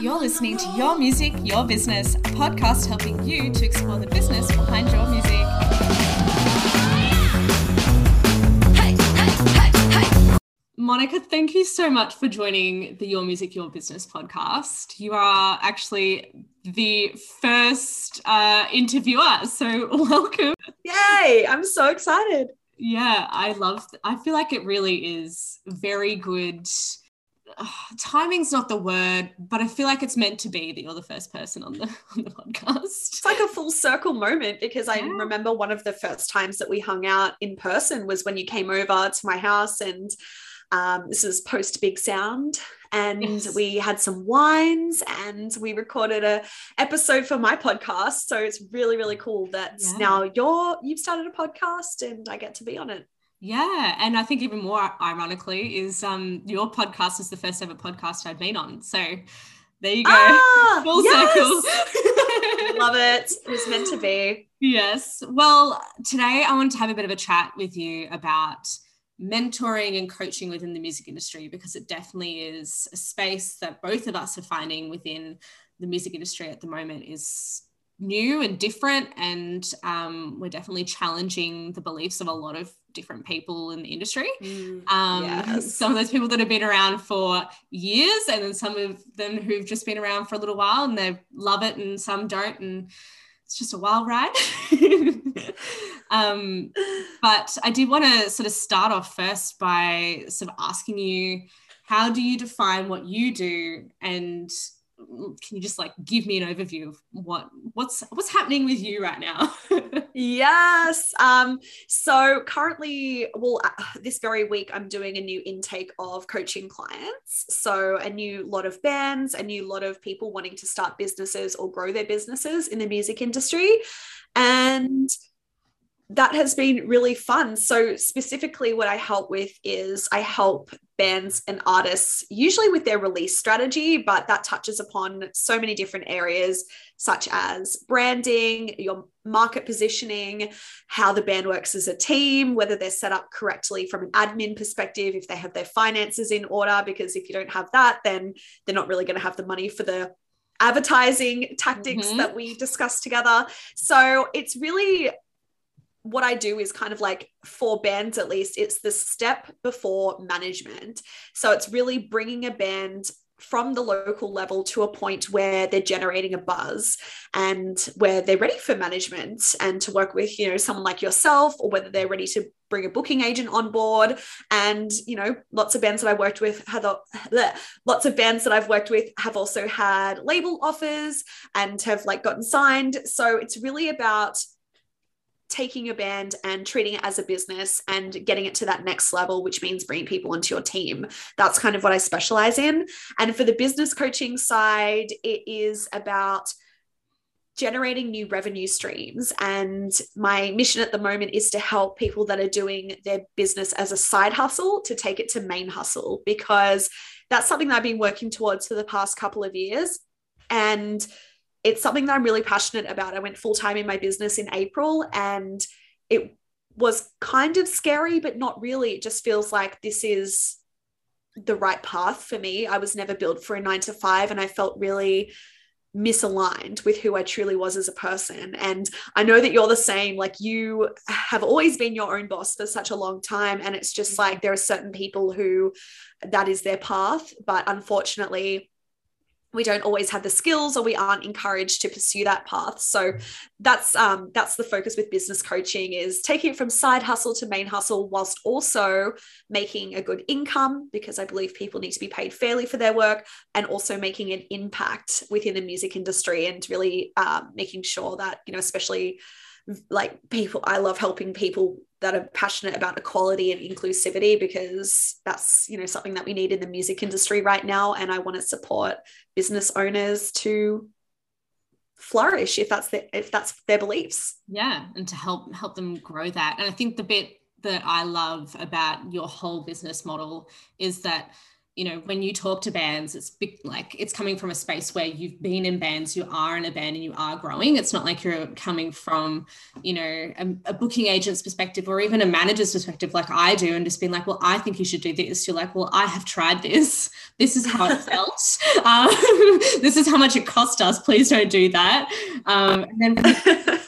You're listening to Your Music, Your Business, a podcast helping you to explore the business behind your music. Monica, thank you so much for joining the Your Music, Your Business podcast. You are actually the first uh, interviewer, so welcome. Yay! I'm so excited. Yeah, I love. I feel like it really is very good timing's not the word, but I feel like it's meant to be that you're the first person on the on the podcast. It's like a full circle moment because I remember one of the first times that we hung out in person was when you came over to my house and um, this is post BIGSOUND, and yes. we had some wines, and we recorded a episode for my podcast. So it's really, really cool that yeah. now you're you've started a podcast, and I get to be on it. Yeah, and I think even more ironically is um your podcast is the first ever podcast I've been on. So there you go, ah, full yes! circle. Love it. It was meant to be. Yes. Well, today I want to have a bit of a chat with you about mentoring and coaching within the music industry because it definitely is a space that both of us are finding within the music industry at the moment is new and different and um, we're definitely challenging the beliefs of a lot of different people in the industry mm, um, yes. some of those people that have been around for years and then some of them who've just been around for a little while and they love it and some don't and it's just a wild ride um, but i did want to sort of start off first by sort of asking you how do you define what you do and can you just like give me an overview of what what's what's happening with you right now? Yes um so currently well uh, this very week i'm doing a new intake of coaching clients. So a new lot of bands a new lot of people wanting to start businesses or grow their businesses in the music industry. And that has been really fun. So, specifically, what I help with is I help bands and artists, usually with their release strategy, but that touches upon so many different areas, such as branding, your market positioning, how the band works as a team, whether they're set up correctly from an admin perspective, if they have their finances in order, because if you don't have that, then they're not really going to have the money for the advertising tactics mm-hmm. that we discussed together. So, it's really what I do is kind of like for bands at least, it's the step before management. So it's really bringing a band from the local level to a point where they're generating a buzz and where they're ready for management and to work with you know someone like yourself or whether they're ready to bring a booking agent on board. And you know lots of bands that i worked with had lots of bands that i've worked with have also had label offers and have like gotten signed. So it's really about taking your band and treating it as a business and getting it to that next level, which means bringing people into your team. That's kind of what I specialize in. And for the business coaching side, it is about generating new revenue streams. And my mission at the moment is to help people that are doing their business as a side hustle to take it to main hustle, because that's something that I've been working towards for the past couple of years. And it's something that I'm really passionate about. I went full time in my business in April and it was kind of scary, but not really. It just feels like this is the right path for me. I was never built for a nine to five, and I felt really misaligned with who I truly was as a person. And I know that you're the same. Like you have always been your own boss for such a long time. And it's just mm-hmm. like there are certain people who that is their path. But unfortunately, we don't always have the skills or we aren't encouraged to pursue that path. So that's um, that's the focus with business coaching is taking it from side hustle to main hustle whilst also making a good income because i believe people need to be paid fairly for their work and also making an impact within the music industry and really um, making sure that you know especially like people i love helping people that are passionate about equality and inclusivity because that's you know something that we need in the music industry right now. And i want to support business owners to flourish if that's their if that's their beliefs. Yeah and to help help them grow that. And i think the bit that i love about your whole business model is that you know when you talk to bands it's big, like it's coming from a space where you've been in bands you are in a band and you are growing. It's not like you're coming from you know a, a, booking agent's perspective or even a manager's perspective like i do and just being like well i think you should do this. You're like well i have tried this. This is how it felt. Um, this is how much it cost us. Please don't do that. Um, and then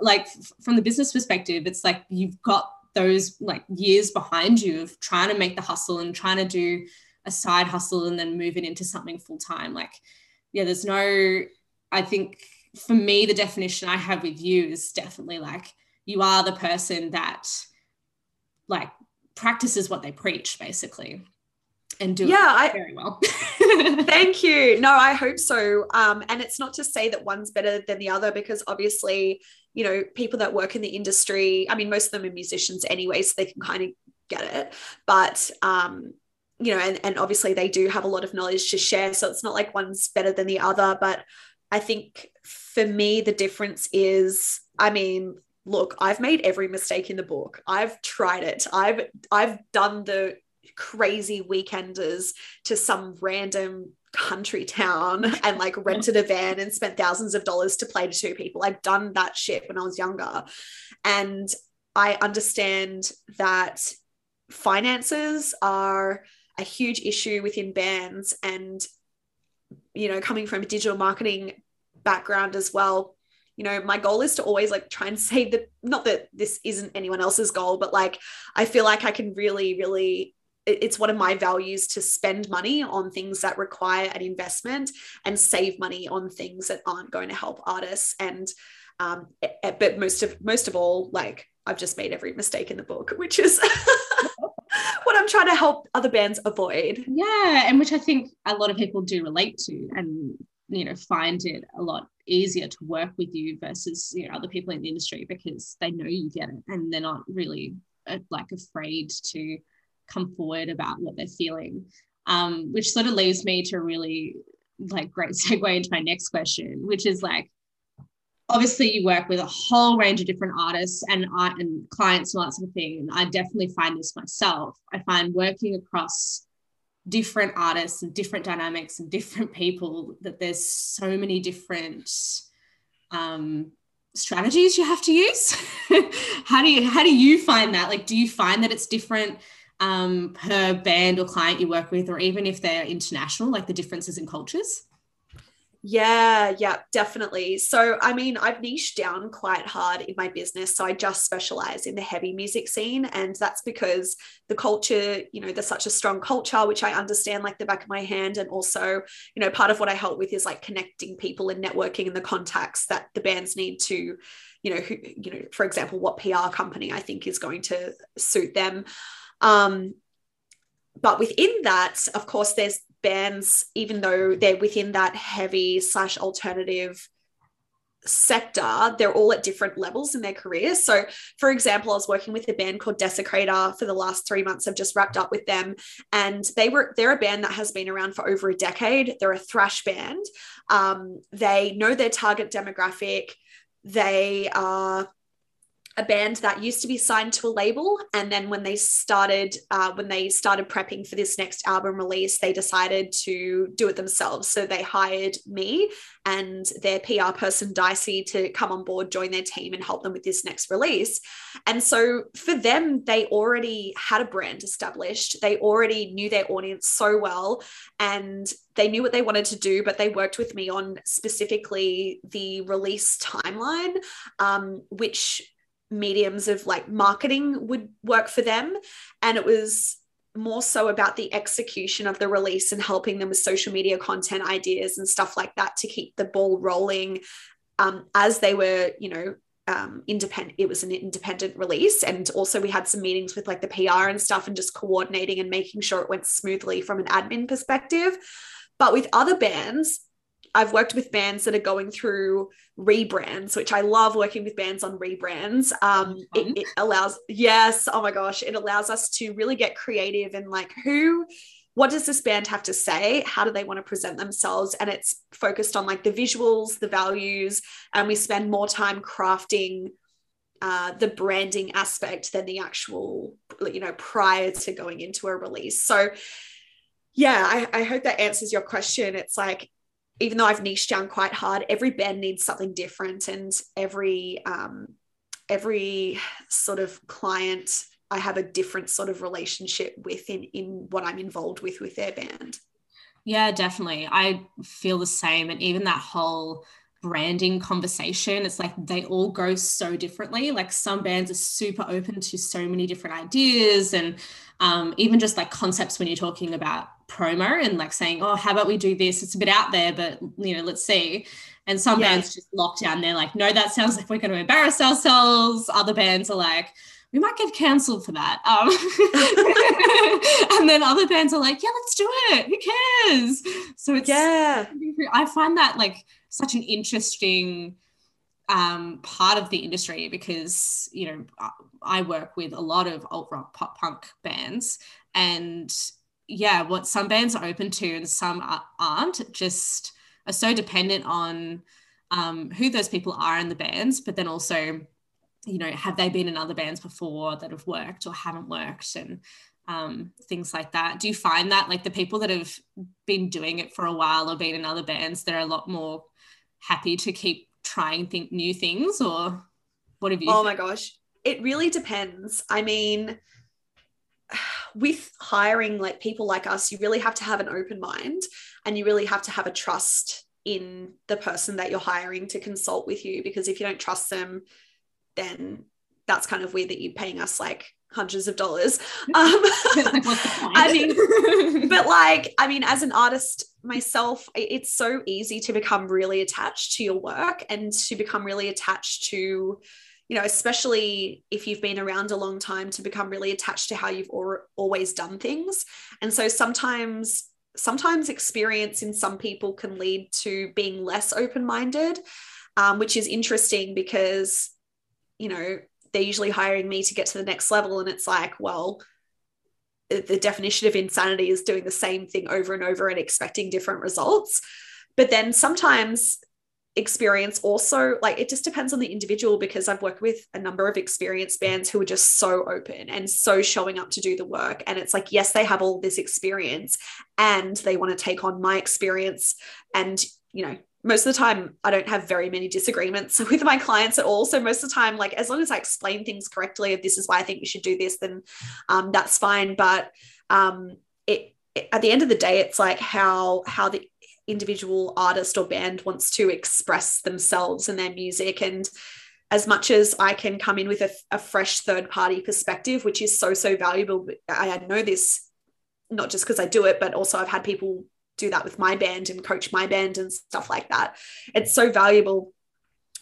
like from the business perspective it's like you've got those like years behind you of trying to make the hustle and trying to do a side hustle and then move it into something full time. Like, yeah, there's no, I think for me, the definition I have with you is definitely like you are the person that like practices what they preach, basically. And do yeah, very well. thank you. No, I hope so. Um, and it's not to say that one's better than the other because obviously, you know, people that work in the industry, I mean, most of them are musicians anyway, so they can kind of get it. But um, you know, and, and obviously they do have a lot of knowledge to share. So it's not like one's better than the other. But I think for me, the difference is, I mean, look, I've made every mistake in the book. I've tried it. I've I've done the crazy weekenders to some random country town and like rented a van and spent thousands of dollars to play to two people. I've done that shit when I was younger. And I understand that finances are a huge issue within bands and you know coming from a digital marketing background as well you know my goal is to always like try and save the not that this isn't anyone else's goal but like i feel like i can really really it's one of my values to spend money on things that require an investment and save money on things that aren't going to help artists. And um, but most of most of all like i've just made every mistake in the book which is I'm trying to help other bands avoid. Yeah, and which I think a lot of people do relate to and you know find it a lot easier to work with you versus you know other people in the industry because they know you get it and they're not really uh, like afraid to come forward about what they're feeling um, which sort of leaves me to really like great segue into my next question which is like obviously you work with a whole range of different artists and art and clients and that sort of thing. And I definitely find this myself. I find working across different artists and different dynamics and different people that there's so many different um, strategies you have to use. how do you how do you find that? Like, do you find that it's different um, per band or client you work with, or even if they're international, like the differences in cultures? Yeah, yeah, definitely. So, I mean, I've niched down quite hard in my business. So, I just specialize in the heavy music scene. And that's because the culture, you know, there's such a strong culture, which I understand like the back of my hand. And also, you know, part of what I help with is like connecting people and networking and the contacts that the bands need to, you know, who, you know, for example, what PR company I think is going to suit them. Um, but within that, of course, there's bands, even though they're within that heavy slash alternative sector, they're all at different levels in their careers. So, for example, I was working with a band called Desecrator for the last three months. I've just wrapped up with them, and they were they're a band that has been around for over a decade. They're a thrash band. Um, they know their target demographic. They are a band that used to be signed to a label and then when they started uh, when they started prepping for this next album release they decided to do it themselves. So they hired me and their pr person dicey to come on board join their team and help them with this next release. And so for them they already had a brand established. They already knew their audience so well and they knew what they wanted to do, but they worked with me on specifically the release timeline, um, which mediums of like marketing would work for them. And it was more so about the execution of the release and helping them with social media content ideas and stuff like that to keep the ball rolling um, as they were, you know, um, independent. It was an independent release, and also we had some meetings with like the PR and stuff, and just coordinating and making sure it went smoothly from an admin perspective. But with other bands, I've worked with bands that are going through rebrands, which I love working with bands on rebrands. Um, it, it allows, yes, oh my gosh, it allows us to really get creative and like who what does this band have to say how do they want to present themselves and it's focused on like the visuals the values and we spend more time crafting uh, the branding aspect than the actual you know prior to going into a release so yeah, I, I hope that answers your question. It's like, even though I've niched down quite hard, every band needs something different, and every um, every sort of client I have a different sort of relationship with in in what I'm involved with with their band. Yeah, definitely. I feel the same, and even that whole branding conversation it's like they all go so differently like some bands are super open to so many different ideas and um, even just like concepts when you're talking about promo and like saying oh how about we do this it's a bit out there but you know let's see and some yeah. bands just lock down they're like no that sounds like we're going to embarrass ourselves other bands are like we might get cancelled for that. Um, and then other bands are like, yeah, let's do it. Who cares? So it's yeah. I find that like such an interesting um, part of the industry because you know I work with a lot of alt rock pop punk bands and yeah what some bands are open to and some aren't just are so dependent on um, who those people are in the bands but then also you know have they been in other bands before that have worked or haven't worked and um, things like that. Do you find that like the people that have been doing it for a while or been in other bands they're a lot more happy to keep trying think new things or what have you oh think? my gosh. It really depends. I mean with hiring like people like us you really have to have an open mind and you really have to have a trust in the person that you're hiring to consult with you because if you don't trust them then that's kind of weird that you're paying us like hundreds of dollars. Um, I mean, but like, I mean, as an artist myself, it's so easy to become really attached to your work and to become really attached to, you know, especially if you've been around a long time, to become really attached to how you've or- always done things. And so sometimes, sometimes experience in some people can lead to being less open minded, um, which is interesting because, you know, they're usually hiring me to get to the next level and it's like well the definition of insanity is doing the same thing over and over and expecting different results but then sometimes experience also like it just depends on the individual because I've worked with a number of experienced bands who are just so open and so showing up to do the work and it's like yes they have all this experience and they want to take on my experience and you know most of the time I don't have very many disagreements with my clients at all. So most of the time, like as long as I explain things correctly, if this is why I think you should do this, then um, that's fine. But um, it, it, at the end of the day, it's like how how the individual artist or band wants to express themselves and their music and as much as I can come in with a, a fresh third party perspective, which is so, so valuable. I know this not just because I do it, but also I've had people do that with my band and coach my band and stuff like that. It's so valuable.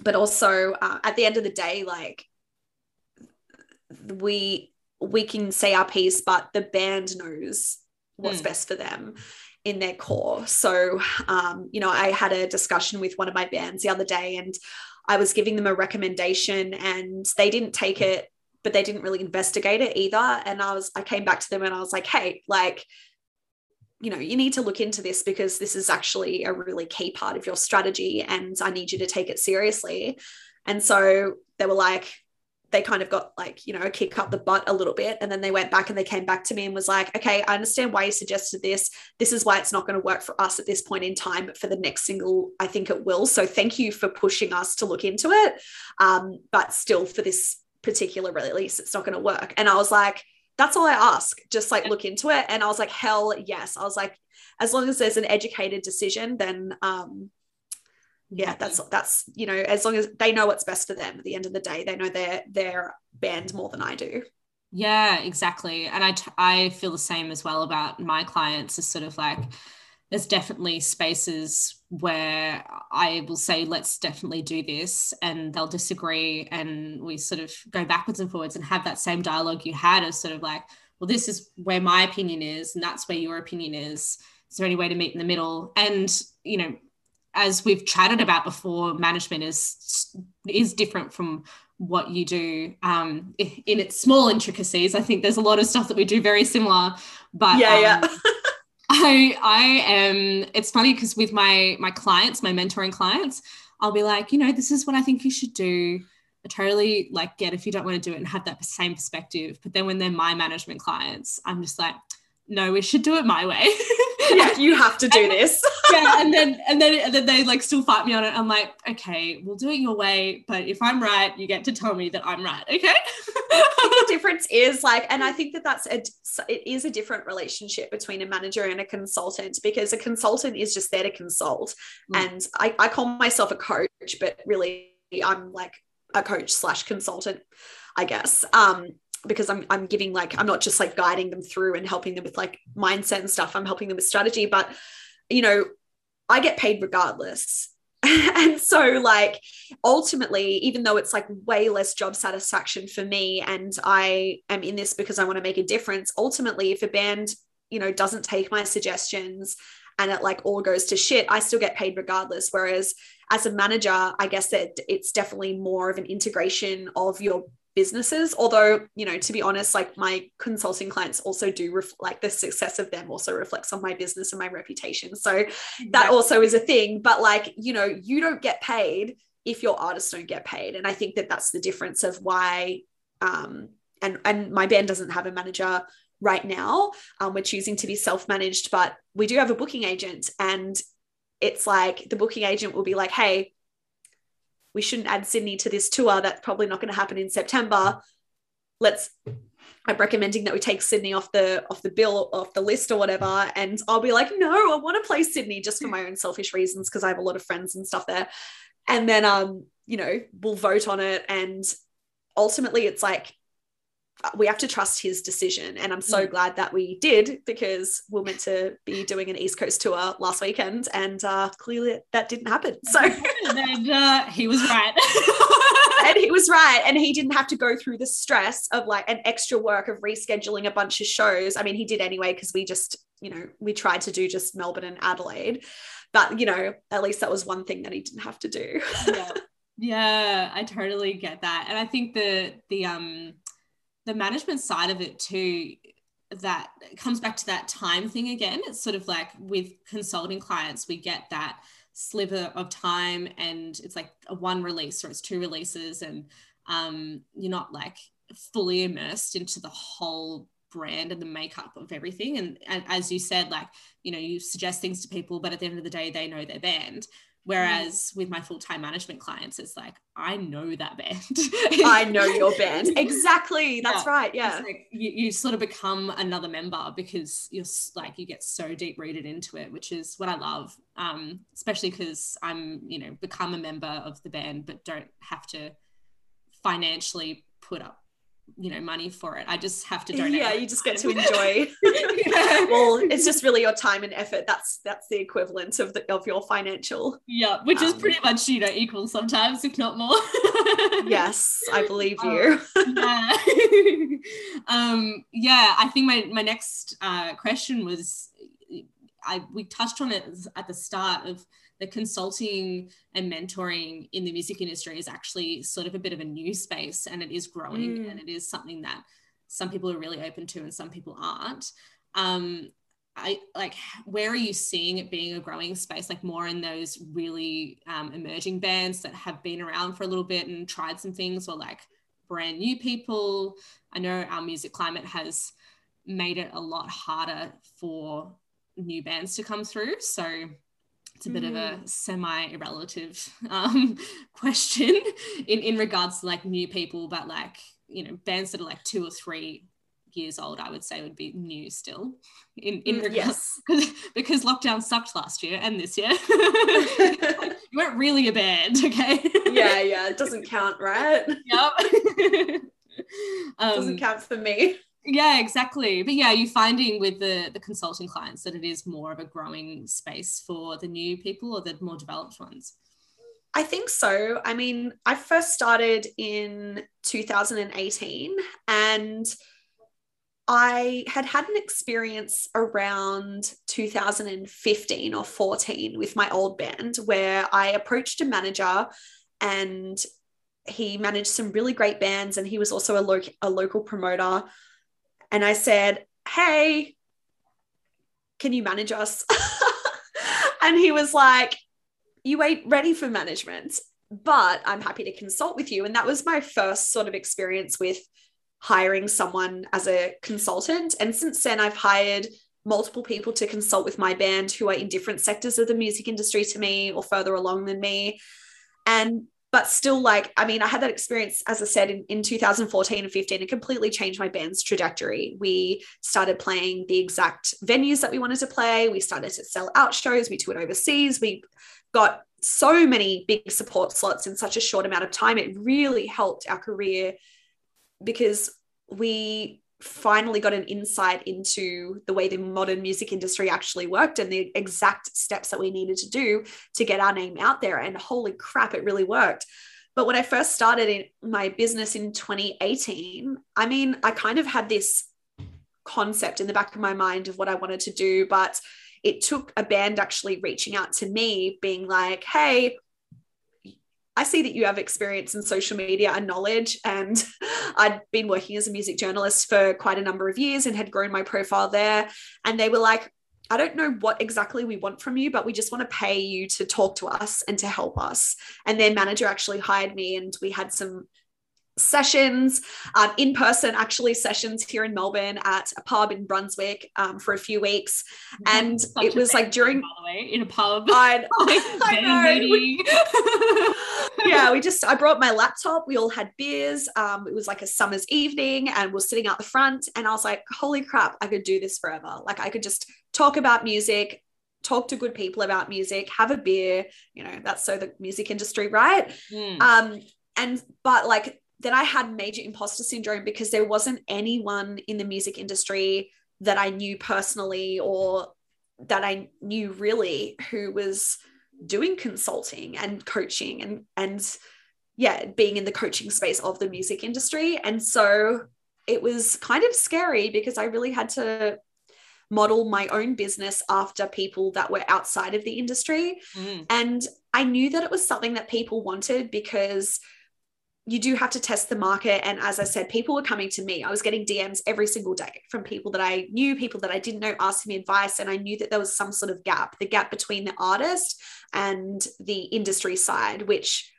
But also uh, at the end of the day, like we we can say our piece, but the band knows what's mm. best for them in their core. So, um, you know, I had a discussion with one of my bands the other day and I was giving them a recommendation and they didn't take it, but they didn't really investigate it either. And I was, I came back to them and I was like, hey, like, you know, you need to look into this because this is actually a really key part of your strategy and I need you to take it seriously. And so they were like, they kind of got like, you know, a kick up the butt a little bit. And then they went back and they came back to me and was like, okay, I understand why you suggested this. This is why it's not going to work for us at this point in time, but for the next single, I think it will. So thank you for pushing us to look into it. Um, but still, for this particular release, it's not going to work. And I was like, that's all I ask. Just like look into it. And I was like, hell yes. I was like, as long as there's an educated decision, then um yeah, mm-hmm. that's that's you know, as long as they know what's best for them at the end of the day, they know their their band more than I do. Yeah, exactly. And I, t- I feel the same as well about my clients is sort of like there's definitely spaces where I will say, let's definitely do this, and they'll disagree, and we sort of go backwards and forwards and have that same dialogue you had as sort of like, well, this is where my opinion is, and that's where your opinion is. Is there any way to meet in the middle? And you know, as we've chatted about before, management is is different from what you do um, in its small intricacies. I think there's a lot of stuff that we do very similar, but yeah, um, yeah. I I am it's funny because with my my clients, my mentoring clients, I'll be like, you know, this is what I think you should do. I totally like get if you don't want to do it and have that same perspective. But then when they're my management clients, I'm just like, no, we should do it my way. yeah, you have to do this. yeah, and then and then and then they like still fight me on it. I'm like, okay, we'll do it your way, but if I'm right, you get to tell me that I'm right. Okay. the difference is like, and I think that that's a it is a different relationship between a manager and a consultant because a consultant is just there to consult, mm. and I, I call myself a coach, but really I'm like a coach slash consultant, I guess. Um, because I'm I'm giving like I'm not just like guiding them through and helping them with like mindset and stuff. I'm helping them with strategy, but you know, I get paid regardless. and so like ultimately even though it's like way less job satisfaction for me and I am in this because I want to make a difference ultimately if a band you know doesn't take my suggestions and it like all goes to shit I still get paid regardless whereas as a manager I guess that it's definitely more of an integration of your businesses although you know to be honest like my consulting clients also do ref- like the success of them also reflects on my business and my reputation. So that also is a thing but like you know you don't get paid if your artists don't get paid. And i think that that's the difference of why um and and my band doesn't have a manager right now. Um, we're choosing to be self-managed but we do have a booking agent and it's like the booking agent will be like hey we shouldn't add Sydney to this tour. That's probably not going to happen in September. Let's I'm recommending that we take Sydney off the off the bill off the list or whatever. And I'll be like, no, I want to play Sydney just for my own selfish reasons because I have a lot of friends and stuff there. And then um, you know, we'll vote on it. And ultimately it's like we have to trust his decision. And I'm so mm. glad that we did because we are meant to be doing an East Coast tour last weekend. And uh, clearly that didn't happen. So and, uh, he was right. and he was right. And he didn't have to go through the stress of like an extra work of rescheduling a bunch of shows. I mean, he did anyway, because we just, you know, we tried to do just Melbourne and Adelaide. But, you know, at least that was one thing that he didn't have to do. yeah. Yeah, I totally get that. And I think the the um the management side of it too that comes back to that time thing again. It's sort of like with consulting clients we get that sliver of time and it's like a one release or it's two releases and um, you're not like fully immersed into the whole brand and the makeup of everything. And, and as you said like you know you suggest things to people but at the end of the day they know their band Whereas with my full time management clients, it's like, I know that band. I know your band. Exactly. That's yeah. right. Yeah. Like you, you sort of become another member because you're like, you get so deep rooted into it, which is what I love. Um, especially because I'm, you know, become a member of the band, but don't have to financially put up you know money for it. I just have to donate. Yeah you just get to enjoy. Well it's just really your time and effort. That's that's the equivalent of the of your financial yeah which um, is pretty much you know equal sometimes if not more. Yes i believe um, you. um, yeah. Um yeah i think my my next uh question was i we touched on it at the start of the consulting and mentoring in the music industry is actually sort of a bit of a new space and it is growing mm. and it is something that some people are really open to and some people aren't. Um, I like where are you seeing it being a growing space, like more in those really um, emerging bands that have been around for a little bit and tried some things, or like brand new people? I know our music climate has made it a lot harder for new bands to come through. So it's a bit mm. of a mm. semi-relative um, question in, in regards to like new people, but like, you know, bands that are like two or three years old, I would say would be new still in, in mm, regards yes. because lockdown sucked last year and this year. you weren't really a band, okay? yeah, yeah, it doesn't count, right? Yep. um, doesn't count for me yeah exactly. But yeah you're finding with the the consulting clients that it is more of a growing space for the new people or the more developed ones. I think so. I mean, I first started in 2018 and I had had an experience around 2015 or 14 with my old band where I approached a manager and he managed some really great bands and he was also a, lo- a local promoter and I said, Hey, can you manage us? and he was like, You ain't ready for management, but I'm happy to consult with you. And that was my first sort of experience with hiring someone as a consultant. And since then, I've hired multiple people to consult with my band who are in different sectors of the music industry to me or further along than me. And but still like i mean i had that experience as i said in, in 2014 and 15 it completely changed my band's trajectory. We started playing the exact venues that we wanted to play. We started to sell out shows. We toured overseas. We got so many big support slots in such a short amount of time. It really helped our career because we finally got an insight into the way the modern music industry actually worked and the exact steps that we needed to do to get our name out there. And holy crap, it really worked. But when I first started in my business in 2018, I mean, I kind of had this concept in the back of my mind of what I wanted to do, but it took a band actually reaching out to me, being like, hey, I see that you have experience in social media and knowledge. And I'd been working as a music journalist for quite a number of years and had grown my profile there. And they were like, I don't know what exactly we want from you, but we just want to pay you to talk to us and to help us. And their manager actually hired me, and we had some sessions um, in person actually sessions here in melbourne at a pub in brunswick um, for a few weeks. And it was like during by the way in a pub. I, I know. yeah we just i brought my laptop. We all had beers. Um, it was like a summer's evening and we're sitting out the front and i was like holy crap i could do this forever. Like i could just talk about music talk to good people about music have a beer you know that's so the music industry right? Mm. um and but like that I had major imposter syndrome because there wasn't anyone in the music industry that I knew personally or that I knew really who was doing consulting and coaching and and yeah being in the coaching space of the music industry and so it was kind of scary because I really had to model my own business after people that were outside of the industry mm. and I knew that it was something that people wanted because you do have to test the market. And as I said, people were coming to me. I was getting DMs every single day from people that I knew, people that I didn't know, asking me advice. And I knew that there was some sort of gap, the gap between the artist and the industry side, which,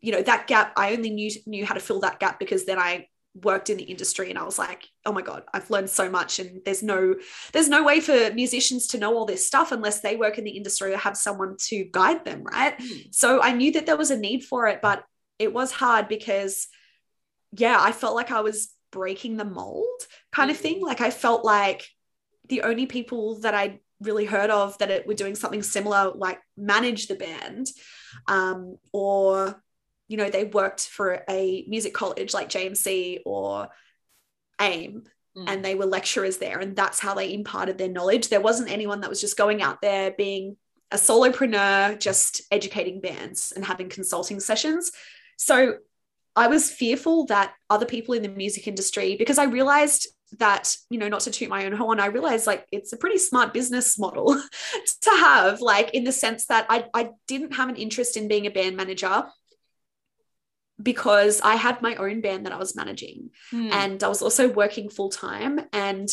you know, that gap, I only knew knew how to fill that gap because then I worked in the industry and I was like, oh my God, I've learned so much. And there's no, there's no way for musicians to know all this stuff unless they work in the industry or have someone to guide them. Right. Mm. So I knew that there was a need for it, but it was hard because yeah i felt like i was breaking the mold kind of thing mm-hmm. like i felt like the only people that i really heard of that it were doing something similar like manage the band um, or you know they worked for a music college like jmc or aim mm. and they were lecturers there and that's how they imparted their knowledge there wasn't anyone that was just going out there being a solopreneur just educating bands and having consulting sessions so I was fearful that other people in the music industry, because I realized that, you know, not to toot my own horn, I realized like it's a pretty smart business model to have, like in the sense that I, I didn't have an interest in being a band manager because I had my own band that I was managing hmm. and I was also working full time. And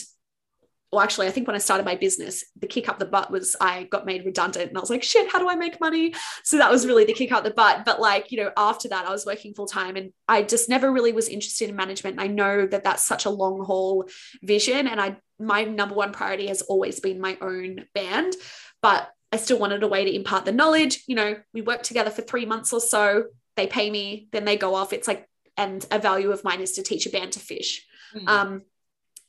well, actually, I think when I started my business, the kick up the butt was I got made redundant and I was like, shit, how do I make money? So that was really the kick up the butt. But like, you know, after that, I was working full time and I just never really was interested in management. I know that that's such a long haul vision. And I, my number one priority has always been my own band. But I still wanted a way to impart the knowledge. You know, we work together for three months or so, they pay me, then they go off. It's like, and a value of mine is to teach a band to fish. Mm. Um,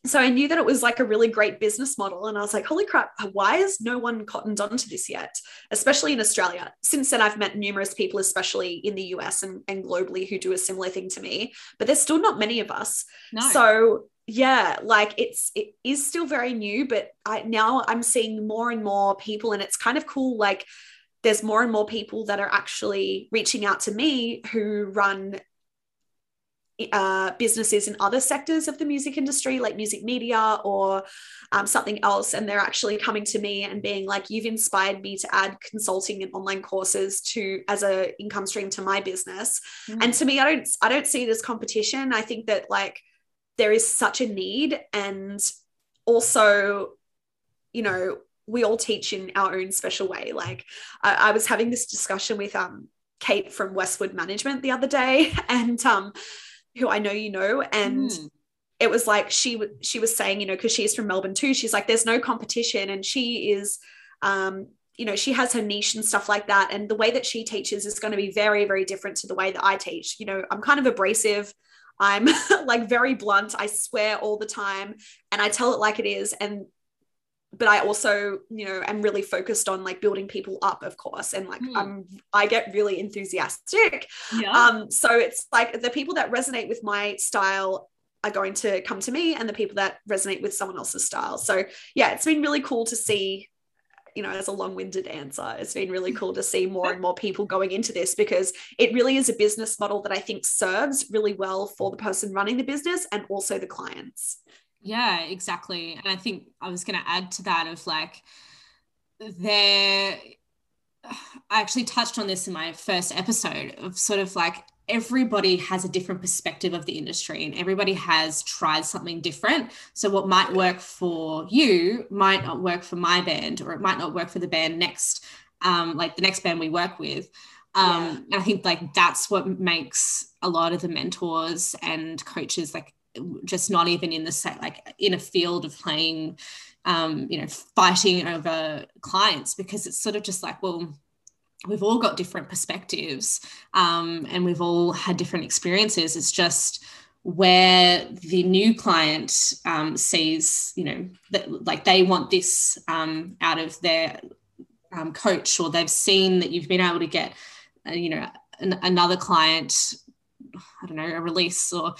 so I knew that it was like a really great business model. And I was like, holy crap, why has no one cottoned onto this yet? Especially in Australia. Since then, I've met numerous people, especially in the US and, and globally, who do a similar thing to me, but there's still not many of us. No. So yeah, like it's it is still very new, but I now I'm seeing more and more people, and it's kind of cool. Like there's more and more people that are actually reaching out to me who run uh, businesses in other sectors of the music industry, like music media or um, something else, and they're actually coming to me and being like, "You've inspired me to add consulting and online courses to as a income stream to my business." Mm-hmm. And to me, I don't I don't see this competition. I think that like there is such a need, and also, you know, we all teach in our own special way. Like I, I was having this discussion with um Kate from Westwood Management the other day, and um who I know you know, and mm. it was like she she was saying, you know, because she's from Melbourne too. She's like, there's no competition, and she is, um, you know, she has her niche and stuff like that. And the way that she teaches is going to be very, very different to the way that I teach. You know, I'm kind of abrasive. I'm like very blunt. I swear all the time, and I tell it like it is. And but I also, you know, am really focused on like building people up, of course, and like mm. I'm I get really enthusiastic. Yeah. Um, so it's like the people that resonate with my style are going to come to me, and the people that resonate with someone else's style. So yeah, it's been really cool to see. You know, as a long-winded answer, it's been really cool to see more and more people going into this because it really is a business model that I think serves really well for the person running the business and also the clients. Yeah, exactly. And I think I was going to add to that of like, there, I actually touched on this in my first episode of sort of like everybody has a different perspective of the industry and everybody has tried something different. So, what might work for you might not work for my band, or it might not work for the band next, um, like the next band we work with. Um, yeah. I think like that's what makes a lot of the mentors and coaches like just not even in the same like in a field of playing um, you know fighting over clients because it's sort of just like well we've all got different perspectives um, and we've all had different experiences. It's just where the new client um, sees you know that like they want this um, out of their um, coach or they've seen that you've been able to get uh, you know an, another client i don't know a release or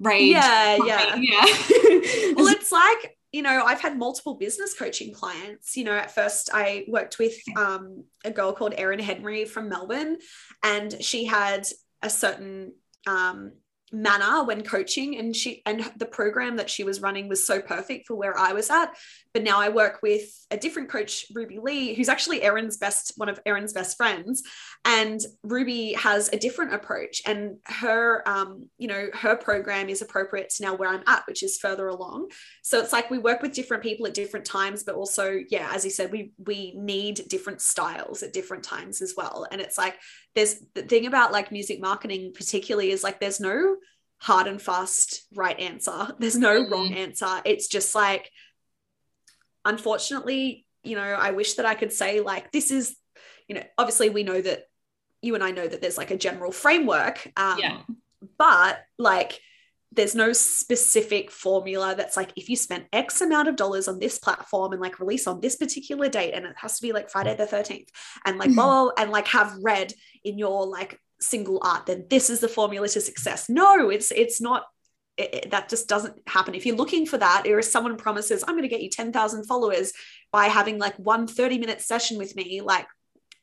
rage. Yeah, yeah. Yeah. well, it's like, you know, I've had multiple business coaching clients. You know, at first I worked with um, a girl called Erin Henry from Melbourne, and she had a certain um, manner when coaching and she and the program that she was running was so perfect for where I was at. But now I work with a different coach Ruby Lee who's actually Erin's best one of Erin's best friends. And Ruby has a different approach and her um you know her program is appropriate to now where I'm at which is further along. So it's like we work with different people at different times but also yeah as you said we we need different styles at different times as well. And it's like there's the thing about like music marketing particularly is like there's no hard and fast right answer there's no mm-hmm. wrong answer it's just like unfortunately you know i wish that i could say like this is you know obviously we know that you and i know that there's like a general framework um, yeah. but like there's no specific formula that's like if you spent x amount of dollars on this platform and like release on this particular date and it has to be like friday the 13th and like blah, and like have read in your like single art then this is the formula to success. No it's it's not it, it, that just doesn't happen. If you're looking for that or if someone promises i'm going to get you 10,000 followers by having like one 30 minute session with me like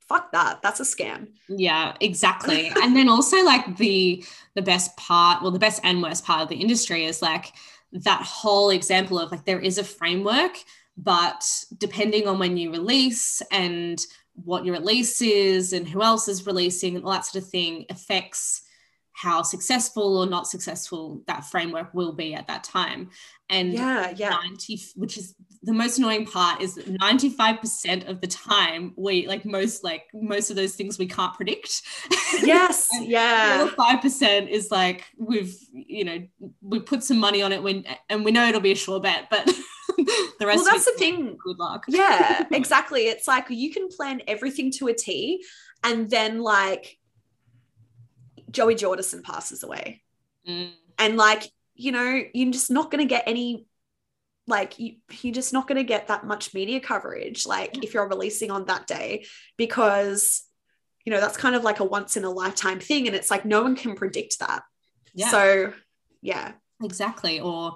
fuck that. That's a scam. Yeah exactly. And then also like the the best part well the best and worst part of the industry is like that whole example of like there is a framework but depending on when you release and what your release is and who else is releasing and all that sort of thing affects how successful or not successful that framework will be at that time. And yeah, yeah. 90, which is the most annoying part is that 95% of the time we like most like most of those things we can't predict. Yes. yeah. Five percent is like we've, you know, we put some money on it when and we know it'll be a sure bet, but the rest well, that's the thing. Good luck. Yeah, exactly. It's like you can plan everything to a T and then like Joey Jordison passes away. Mm. And like, you know, you're just not going to get any like you, you're just not going to get that much media coverage like if you're releasing on that day because you know that's kind of like a once in a lifetime thing and it's like no one can predict that yeah. so yeah exactly or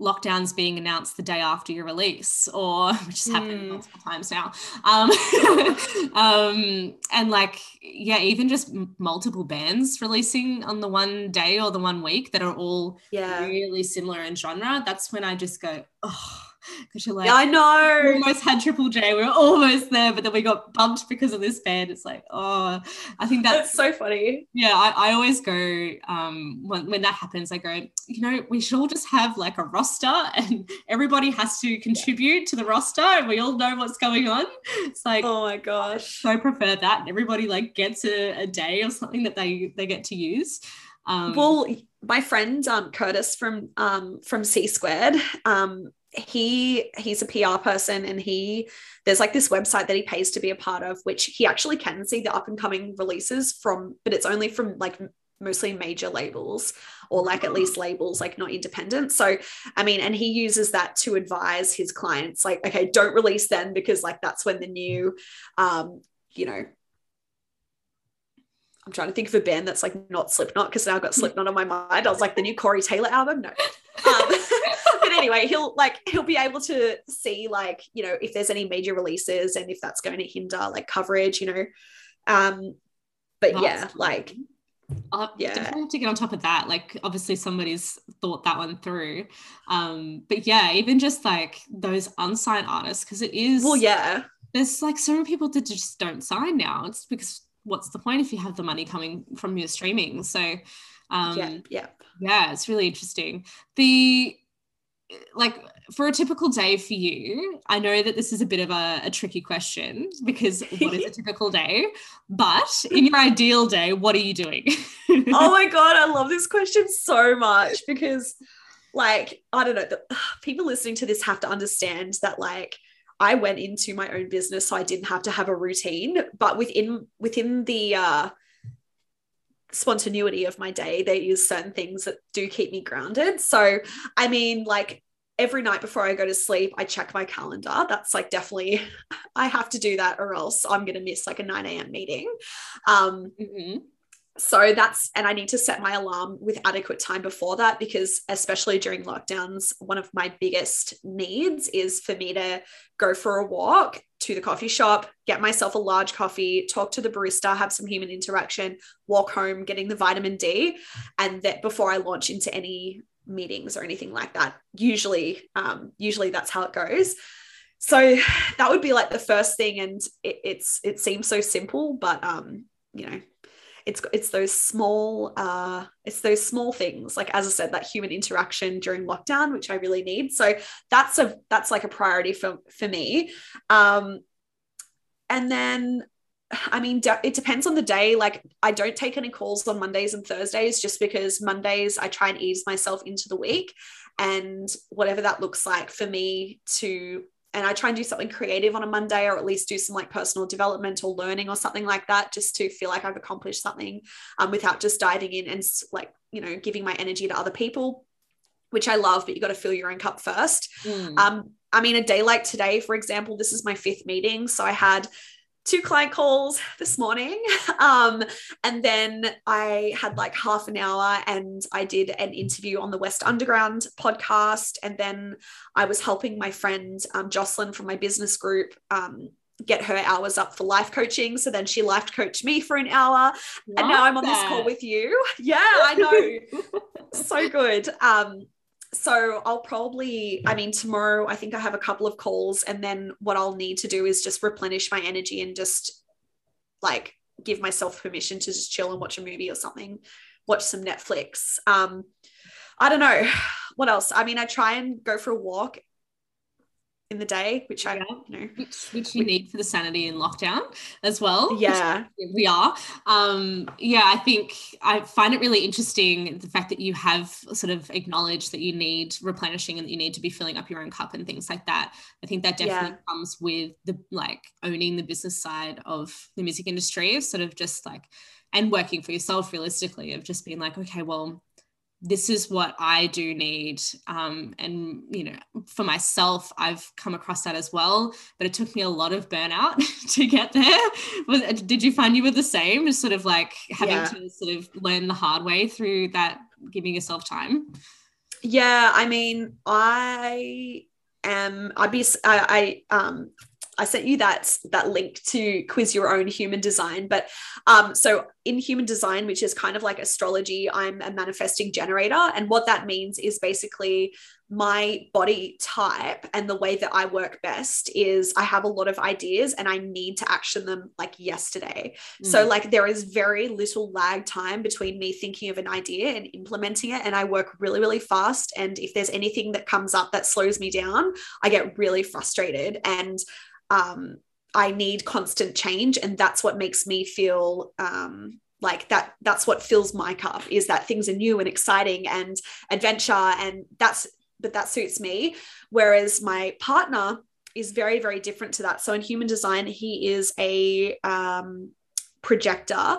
lockdowns being announced the day after your release or which has happened mm. multiple times now. Um, um, and like yeah even just multiple bands releasing on the one day or the one week that are all yeah. really similar in genre that's when i just go oh because you're like, yeah, I know. We almost had Triple J. We are almost there, but then we got bumped because of this band. It's like, oh, I think that's, that's so funny. Yeah, I, I always go um, when when that happens. I go, you know, we should all just have like a roster, and everybody has to contribute to the roster, and we all know what's going on. It's like, oh my gosh, I so prefer that. Everybody like gets a, a day or something that they they get to use. Um, well, my friend um, Curtis from um, from C Squared, um, he he's a PR person and he there's like this website that he pays to be a part of, which he actually can see the up and coming releases from, but it's only from like mostly major labels or like at least labels like not independent so i mean and he uses that to advise his clients like okay don't release then because like that's when the new um you know I'm trying to think of a band that's like not Slipknot because now I've got Slipknot on my mind. I was like the new Corey Taylor album. No. Um, but anyway, he'll like he'll be able to see like you know if there's any major releases and if that's going to hinder like coverage, you know. Um, but that's yeah, cool. like uh, yeah. definitely have to get on top of that. Like, obviously, somebody's thought that one through. Um, but yeah, even just like those unsigned artists, because it is. Well, yeah. There's like so many people that just don't sign now. It's because what's the point if you have the money coming from your streaming? So, um, yeah, yeah, yeah, it's really interesting. The like for a typical day for you, I know that this is a bit of a, a tricky question because what is a typical day? But in your ideal day, what are you doing? oh my God, I love this question so much because, like, I don't know, the, people listening to this have to understand that, like, I went into my own business, so I didn't have to have a routine. But within within the uh, spontaneity of my day, there is certain things that do keep me grounded. So, I mean, like every night before I go to sleep, I check my calendar. That's like definitely, I have to do that or else I'm going to miss like a 9 a.m. meeting. Um, mm-hmm. So that's, and I need to set my alarm with adequate time before that because, especially during lockdowns, one of my biggest needs is for me to go for a walk to the coffee shop, get myself a large coffee, talk to the barista, have some human interaction, walk home, getting the vitamin D, and that before I launch into any meetings or anything like that. Usually, um, usually that's how it goes. So that would be like the first thing, and it, it's it seems so simple, but um, you know, it's it's those small uh, it's those small things. Like as I said, that human interaction during lockdown, which I really need. So that's a that's like a priority for for me. Um, and then I mean, it depends on the day. Like, I don't take any calls on Mondays and Thursdays just because Mondays I try and ease myself into the week and whatever that looks like for me to. And I try and do something creative on a Monday or at least do some like personal development or learning or something like that just to feel like I've accomplished something um, without just diving in and like, you know, giving my energy to other people, which I love, but you got to fill your own cup first. Mm. Um, I mean, a day like today, for example, this is my fifth meeting. So I had two client calls this morning. Um, and then I had like half an hour and I did an interview on the West Underground podcast. And then I was helping my friend um, Jocelyn from my business group um, get her hours up for life coaching. So then she life coached me for an hour. Love and now I'm on that. this call with you. Yeah, I know. so good. Um, so I'll probably, I mean, tomorrow I think I have a couple of calls, and then what I'll need to do is just replenish my energy and just like give myself permission to just chill and watch a movie or something, watch some Netflix. Um, I don't know what else. I mean, I try and go for a walk in the day, which I, you know, which, which you need for the sanity in lockdown as well. Yeah, we are. Um, yeah, I think I find it really interesting the fact that you have sort of acknowledged that you need replenishing and that you need to be filling up your own cup and things like that. I think that definitely yeah. comes with the like owning the business side of the music industry, sort of just like and working for yourself realistically of just being like, okay, well, this is what I do need. Um, and, you know, for myself, I've come across that as well, but it took me a lot of burnout to get there. Was, did you find you were the same? Just sort of like having yeah. to sort of learn the hard way through that, giving yourself time? Yeah. I mean, I am, I'd be, I, I um, I sent you that that link to quiz your own human design. But um, so in human design, which is kind of like astrology, I'm a manifesting generator, and what that means is basically my body type and the way that I work best is I have a lot of ideas and I need to action them like yesterday. Mm. So like there is very little lag time between me thinking of an idea and implementing it and I work really really fast and if there's anything that comes up that slows me down, I get really frustrated and um, I need constant change. And that's what makes me feel um, like that that's what fills my cup is that things are new and exciting and adventure and that's but that suits me whereas my partner is very very different to that so in human design he is a um, projector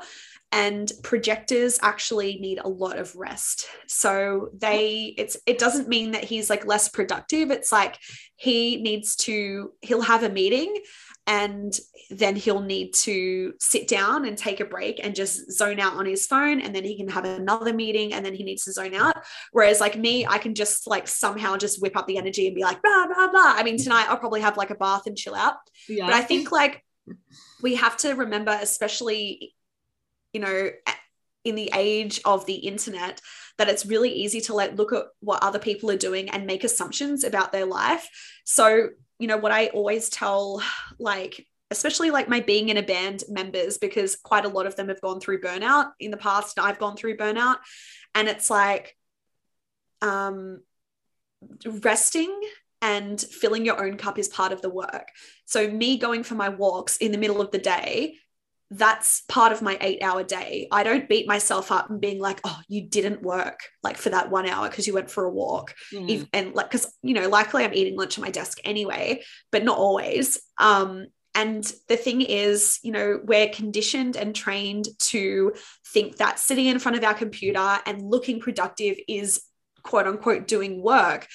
and projectors actually need a lot of rest. So they it's it doesn't mean that he's like less productive. It's like he needs to he'll have a meeting and then he'll need to sit down and take a break and just zone out on his phone and then he can have another meeting and then he needs to zone out. Whereas like me i can just like somehow just whip up the energy and be like blah blah blah. I mean tonight i'll probably have like a bath and chill out. Yeah. but i think like we have to remember especially you know in the age of the internet that it's really easy to like look at what other people are doing and make assumptions about their life. So you know what i always tell like especially like my being in a band members because quite a lot of them have gone through burnout in the past i've gone through burnout. And it's like um resting and filling your own cup is part of the work. So me going for my walks in the middle of the day that's part of my eight hour day. I don't beat myself up and being like, oh, you didn't work like for that one hour because you went for a walk. Mm. And like, because, you know, likely I'm eating lunch at my desk anyway, but not always. Um, and the thing is, you know, we're conditioned and trained to think that sitting in front of our computer and looking productive is quote unquote doing work.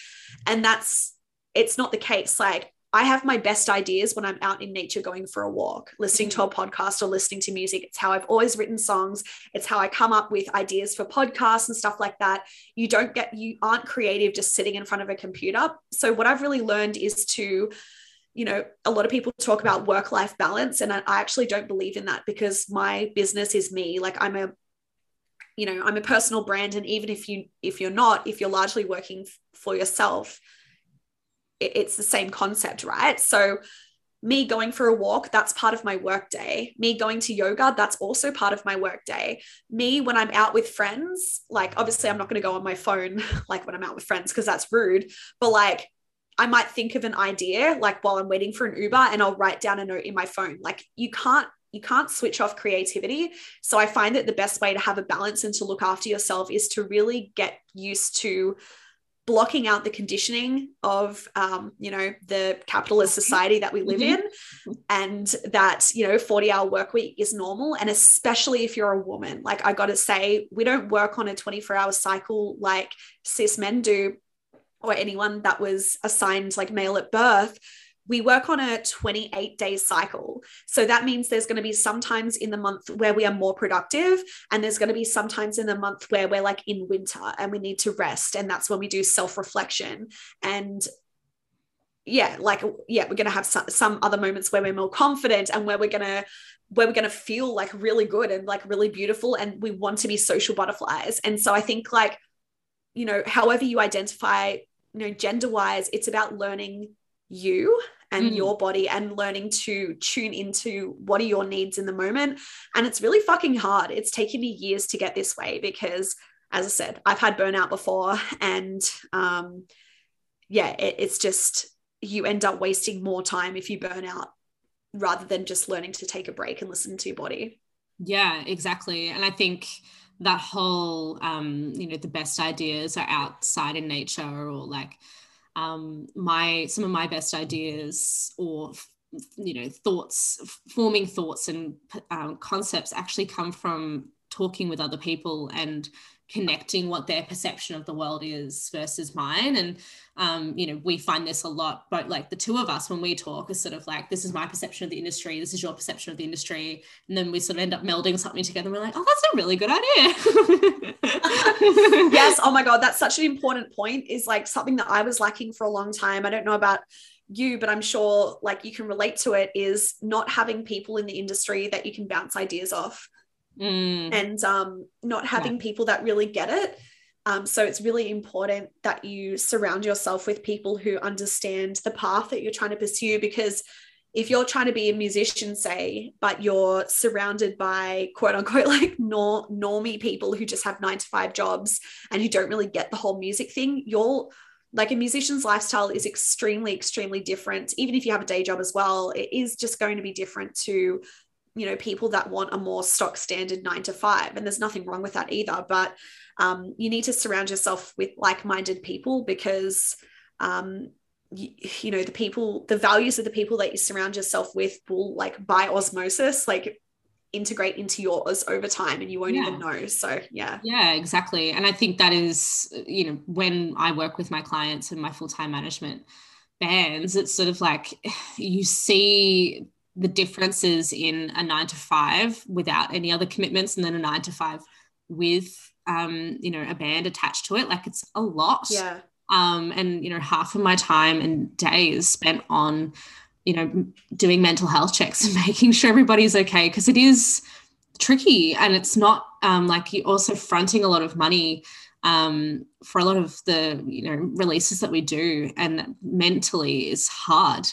And that's, it's not the case. Like, I have my best ideas when I'm out in nature going for a walk, listening to a mm-hmm. podcast or listening to music. It's how I've always written songs. It's how I come up with ideas for podcasts and stuff like that. You don't get, you aren't creative just sitting in front of a computer. So, what I've really learned is to, you know, a lot of people talk about work life balance, and I actually don't believe in that because my business is me. Like, I'm a you know i'm a personal brand and even if you if you're not if you're largely working for yourself it's the same concept, right? So me going for a walk, that's part of my work day. Me going to yoga, that's also part of my work day. Me, when I'm out with friends, like obviously I'm not going to go on my phone like when I'm out with friends because that's rude, but like I might think of an idea like while I'm waiting for an Uber and I'll write down a note in my phone. Like you can't you can't switch off creativity. So I find that the best way to have a balance and to look after yourself is to really get used to blocking out the conditioning of um, you know the capitalist society that we live mm-hmm. in and that you know 40 hour work week is normal and especially if you're a woman like i got to say we don't work on a 24 hour cycle like cis men do or anyone that was assigned like male at birth we work on a 28 day cycle. So that means there's going to be sometimes in the month where we are more productive, and there's going to be sometimes in the month where we're like in winter and we need to rest. And that's when we do self reflection. And yeah, like, yeah, we're going to have some, some other moments where we're more confident and where we're going to where we're going to feel like really good and like really beautiful and we want to be social butterflies and so i think like you know however you identify you know gender wise it's about learning you and mm. your body and learning to tune into what are your needs in the moment. And it's really fucking hard. It's taken me years to get this way because, as I said, I've had burnout before. And um, yeah, it, it's just you end up wasting more time if you burn out rather than just learning to take a break and listen to your body. Yeah, exactly. And I think that whole um, you know the best ideas are outside in nature or like um, my some of my best ideas or you know thoughts forming thoughts and um, concepts actually come from talking with other people and connecting what their perception of the world is versus mine. And um, you know we find this a lot but like the two of us when we talk is sort of like this is my perception of the industry this is your perception of the industry. And then we sort of end up melding something together and we're like oh that's a really good idea. Yes. Oh my god that's such an important point is like something that i was lacking for a long time. I don't know about you but i'm sure like you can relate to it is not having people in the industry that you can bounce ideas off mm. and um, not having yeah. people that really get it. Um, so it's really important that you surround yourself with people who understand the path that you're trying to pursue because if you're trying to be a musician, say, but you're surrounded by quote unquote like nor- normie people who just have nine to five jobs and who don't really get the whole music thing, you're like a musician's lifestyle is extremely, extremely different. Even if you have a day job as well, it is just going to be different to you know people that want a more stock standard nine to five and there's nothing wrong with that either but um, you need to surround yourself with like-minded people because um, you, you, know the people the values of the people that you surround yourself with will like by osmosis like integrate into yours over time and you won't yeah. even know so yeah yeah exactly and i think that is you know when i work with my clients and my full-time management bands it's sort of like you see the differences in a nine to five without any other commitments and then a nine to five with um, you know a band attached to it. Like it's a lot. Yeah. Um, and you know half of my time and days spent on you know doing mental health checks and making sure everybody's okay because it is tricky and it's not um, like you're also fronting a lot of money um, for a lot of the you know releases that we do and mentally is hard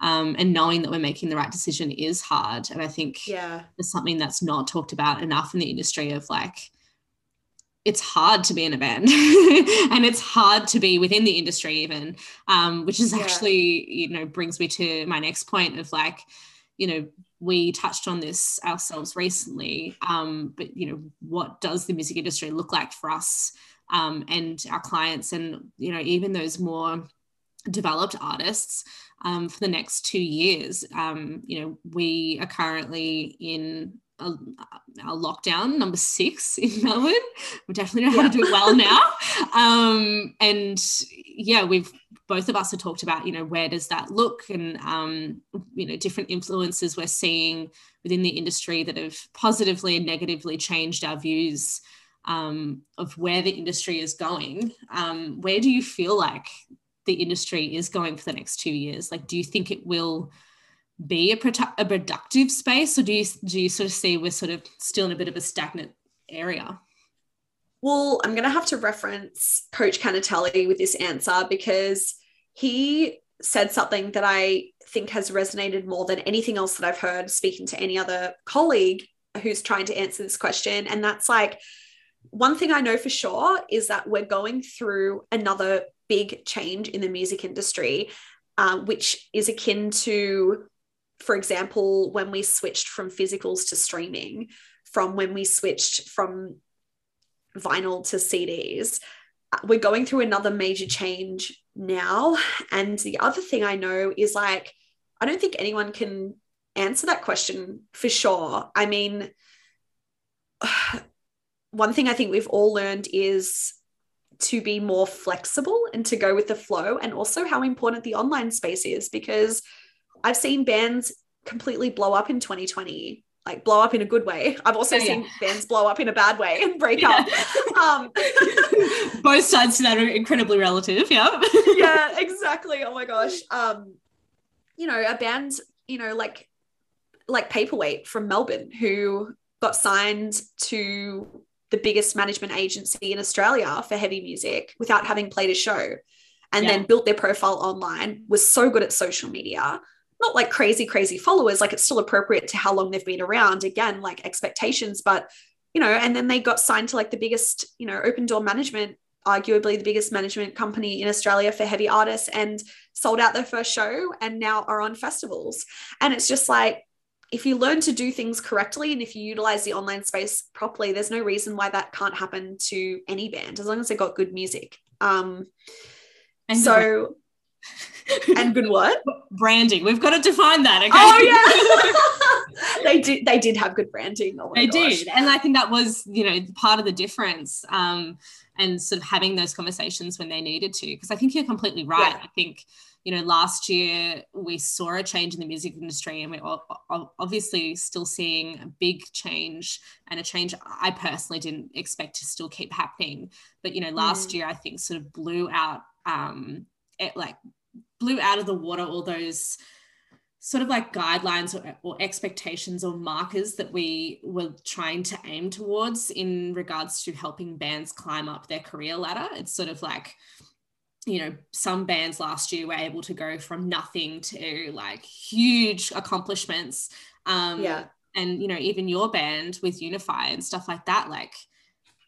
um, and knowing that we're making the right decision is hard. And i think yeah. it's something that's not talked about enough in the industry of like it's hard to be in a band and it's hard to be within the industry even um, which is actually you know brings me to my next point of like you know we touched on this ourselves recently um, but you know what does the music industry look like for us um, and our clients and you know even those more developed artists um, for the next two years um, you know we are currently in a, our lockdown number six in Melbourne. We definitely know how yeah. to do it well now. um, and yeah, we've both of us have talked about, you know, where does that look and, um, you know, different influences we're seeing within the industry that have positively and negatively changed our views um, of where the industry is going. Um, where do you feel like the industry is going for the next two years? Like, do you think it will? be a, produ- a productive space or do you do you sort of see we're sort of still in a bit of a stagnant area well i'm going to have to reference coach canatelli with this answer because he said something that i think has resonated more than anything else that i've heard speaking to any other colleague who's trying to answer this question and that's like one thing i know for sure is that we're going through another big change in the music industry uh, which is akin to for example, when we switched from physicals to streaming, from when we switched from vinyl to CDs, uh, we're going through another major change now. And the other thing I know is like, I don't think anyone can answer that question for sure. I mean, one thing I think we've all learned is to be more flexible and to go with the flow, and also how important the online space is because I've seen bands completely blow up in 2020 like blow up in a good way. I've also yeah, seen bands blow up in a bad way and break yeah. up. Um, Both sides to that are incredibly relative. Yeah. yeah, exactly. Oh my gosh. Um, you know, a band, you know, like like Paperweight from Melbourne, who got signed to the biggest management agency in Australia for heavy music without having played a show, and then built their profile online. Was so good at social media not like crazy, crazy followers. Like it's still appropriate to how long they've been around. Again, like expectations, but you know, and then they got signed to like the biggest, you know, open door management, arguably the biggest management company in Australia for heavy artists, and sold out their first show and now are on festivals. And it's just like, if you learn to do things correctly and if you utilize the online space properly, there's no reason why that can't happen to any band as long as they got good music. Um, and so and good what? Branding. We've got to define that. Okay? Oh yeah. they did. They did have good branding. Oh they gosh. did, and I think that was you know part of the difference. Um, and sort of having those conversations when they needed to, because I think you're completely right. Yeah. I think you know last year we saw a change in the music industry and we're obviously still seeing a big change and a change i personally didn't expect to still keep happening but you know last mm. year i think sort of blew out um, it like blew out of the water all those sort of like guidelines or, or, expectations or markers that we were trying to aim towards in regards to helping bands climb up their career ladder. It's sort of like, you know, some bands last year were able to go from nothing to like huge accomplishments. Um, yeah. And, you know, even your band with Unify and stuff like that, like,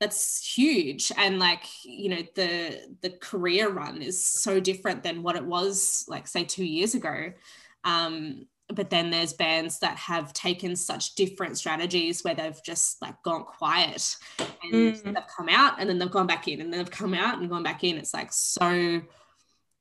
that's huge and like you know the the career run is so different than what it was like say two years ago um but then there's bands that have taken such different strategies where they've just like gone quiet and mm. they've come out and then they've gone back in and then they've come out and gone back in it's like so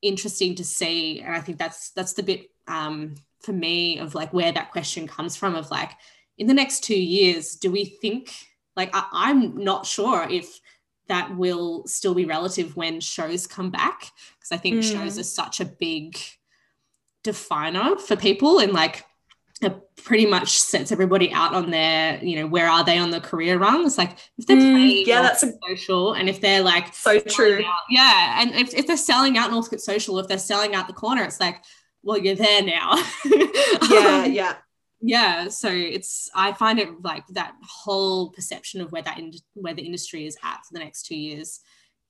interesting to see and i think that's that's the bit um, for me of like where that question comes from of like in the next two years do we think like I, i'm not sure if that will still be relative when shows come back because i think mm. shows are such a big definer for people and like it pretty much sets everybody out on their, you know, where are they on the career rung? It's like if they're mm, yeah, that's a, social and if they're like so true. Out, yeah. And if, if they're selling out Northcote Social, if they're selling out the corner, it's like, well, you're there now. yeah, um, yeah. Yeah. So it's I find it like that whole perception of where that in, where the industry is at for the next two years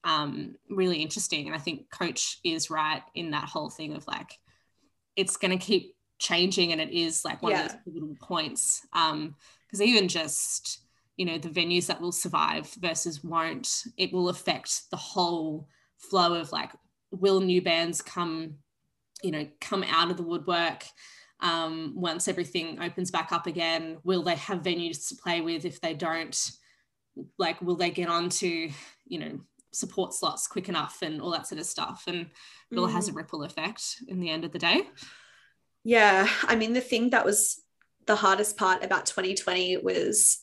um really interesting. And I think coach is right in that whole thing of like it's going to keep changing and it is like one yeah. of those pivotal points um because even just you know the venues that will survive versus won't it will affect the whole flow of like will new bands come you know come out of the woodwork um, once everything opens back up again will they have venues to play with if they don't like will they get on to you know support slots quick enough and all that sort of stuff and it all has a mm. ripple effect in the end of the day yeah i mean the thing that was the hardest part about 2020 was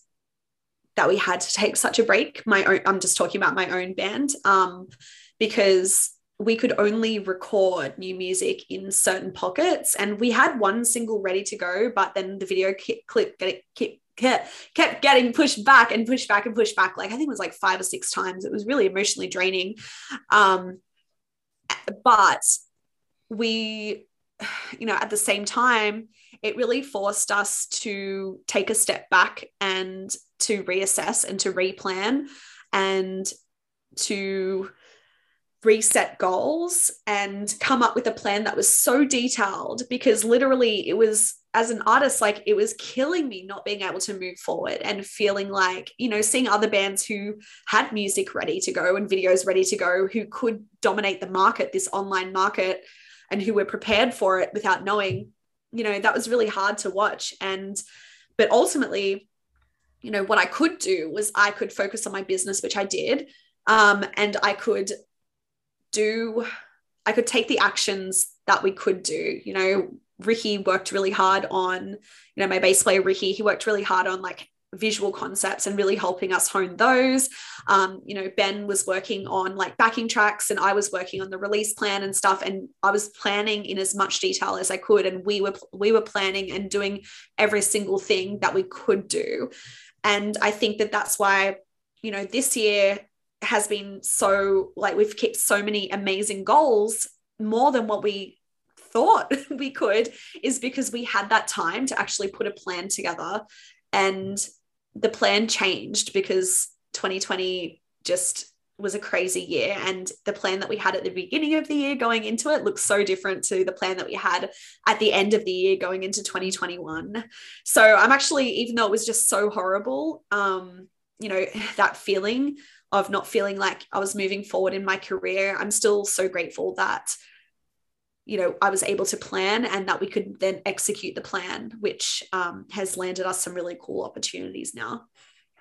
that we had to take such a break my own i'm just talking about my own band um, because we could only record new music in certain pockets and we had one single ready to go but then the video clip get, kept, kept getting pushed back and pushed back and pushed back. Like i think it was like five or six times. It was really emotionally draining. Um, but we you know at the same time it really forced us to take a step back and to reassess and to replan and to reset goals and come up with a plan that was so detailed because literally it was as an artist like it was killing me not being able to move forward and feeling like you know seeing other bands who had music ready to go and videos ready to go who could dominate the market this online market and who were prepared for it without knowing you know that was really hard to watch. And but ultimately you know what i could do was i could focus on my business which i did um, and i could do I could take the actions that we could do. You know, Ricky worked really hard on, you know, my bass player Ricky, he worked really hard on like visual concepts and really helping us hone those. Um, you know, Ben was working on like backing tracks and I was working on the release plan and stuff. And I was planning in as much detail as I could. And we were we were planning and doing every single thing that we could do. And I think that that's why, you know, this year has been so like we've kept so many amazing goals more than what we thought we could is because we had that time to actually put a plan together. And the plan changed because 2020 just was a crazy year. And the plan that we had at the beginning of the year going into it looks so different to the plan that we had at the end of the year going into 2021 so i'm actually even though it was just so horrible um you know that feeling of not feeling like I was moving forward in my career. I'm still so grateful that, you know, I was able to plan and that we could then execute the plan, which um, has landed us some really cool opportunities now.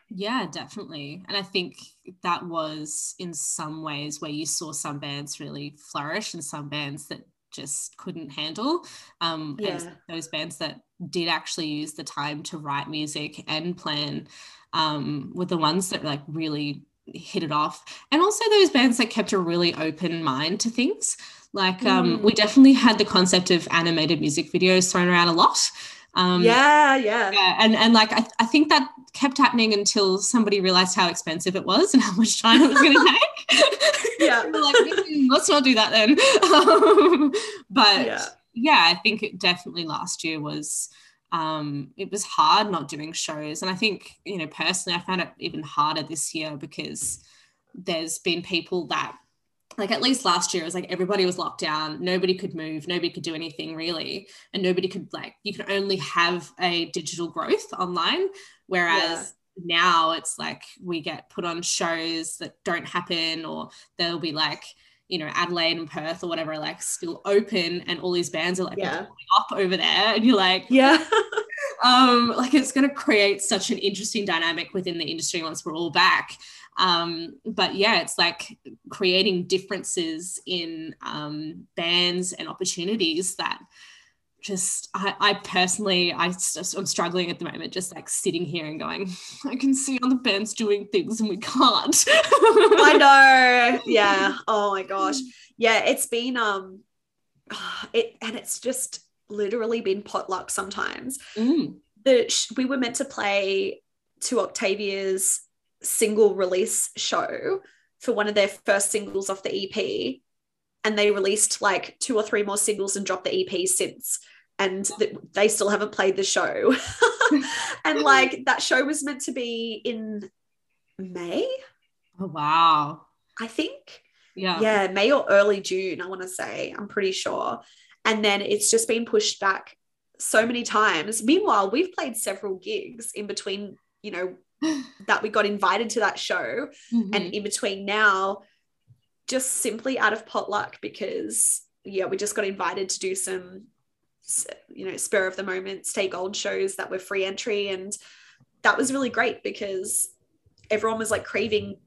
Yeah, definitely. And I think that was in some ways where you saw some bands really flourish and some bands that just couldn't handle. Um, yeah. And those bands that did actually use the time to write music and plan um, were the ones that like really hit it off. And also those bands that kept a really open mind to things. Like um, mm. we definitely had the concept of animated music videos thrown around a lot. Um, yeah, yeah. yeah and and like I, I think that kept happening until somebody realized how expensive it was and how much time it was going to take. Yeah. Like mm, let's not do that then. Um, but yeah. yeah i think it definitely last year was um, it was hard not doing shows. And I think, you know, personally, I found it even harder this year because there's been people that, like, at least last year, it was like everybody was locked down, nobody could move, nobody could do anything really. And nobody could, like, you can only have a digital growth online. Whereas, yeah. now it's like we get put on shows that don't happen or there'll be like you know Adelaide and Perth or whatever are like still open and all these bands are like Yeah. up over there and you're like Yeah. um like it's going to create such an interesting dynamic within the industry once we're all back um but yeah it's like creating differences in um bands and opportunities that just I, I personally I just, I'm struggling at the moment just like sitting here and going I can see other bands doing things and we can't I know. Yeah. Oh my gosh. Yeah, it's been um it and it's just literally been potluck sometimes. Mm. The sh- we were meant to play to Octavia's single release show for one of their first singles off the EP and they released like two or three more singles and dropped the EP since and th- they still haven't played the show. and like that show was meant to be in May, oh wow. I think. Yeah. Yeah may or early june i want to say i'm pretty sure. And then it's just been pushed back so many times. Meanwhile we've played several gigs in between you know that we got invited to that show. Mhm. and in between now just simply out of potluck because yeah we just got invited to do some you know spur of the moment stay gold shows that were free entry. And that was really great because everyone was like craving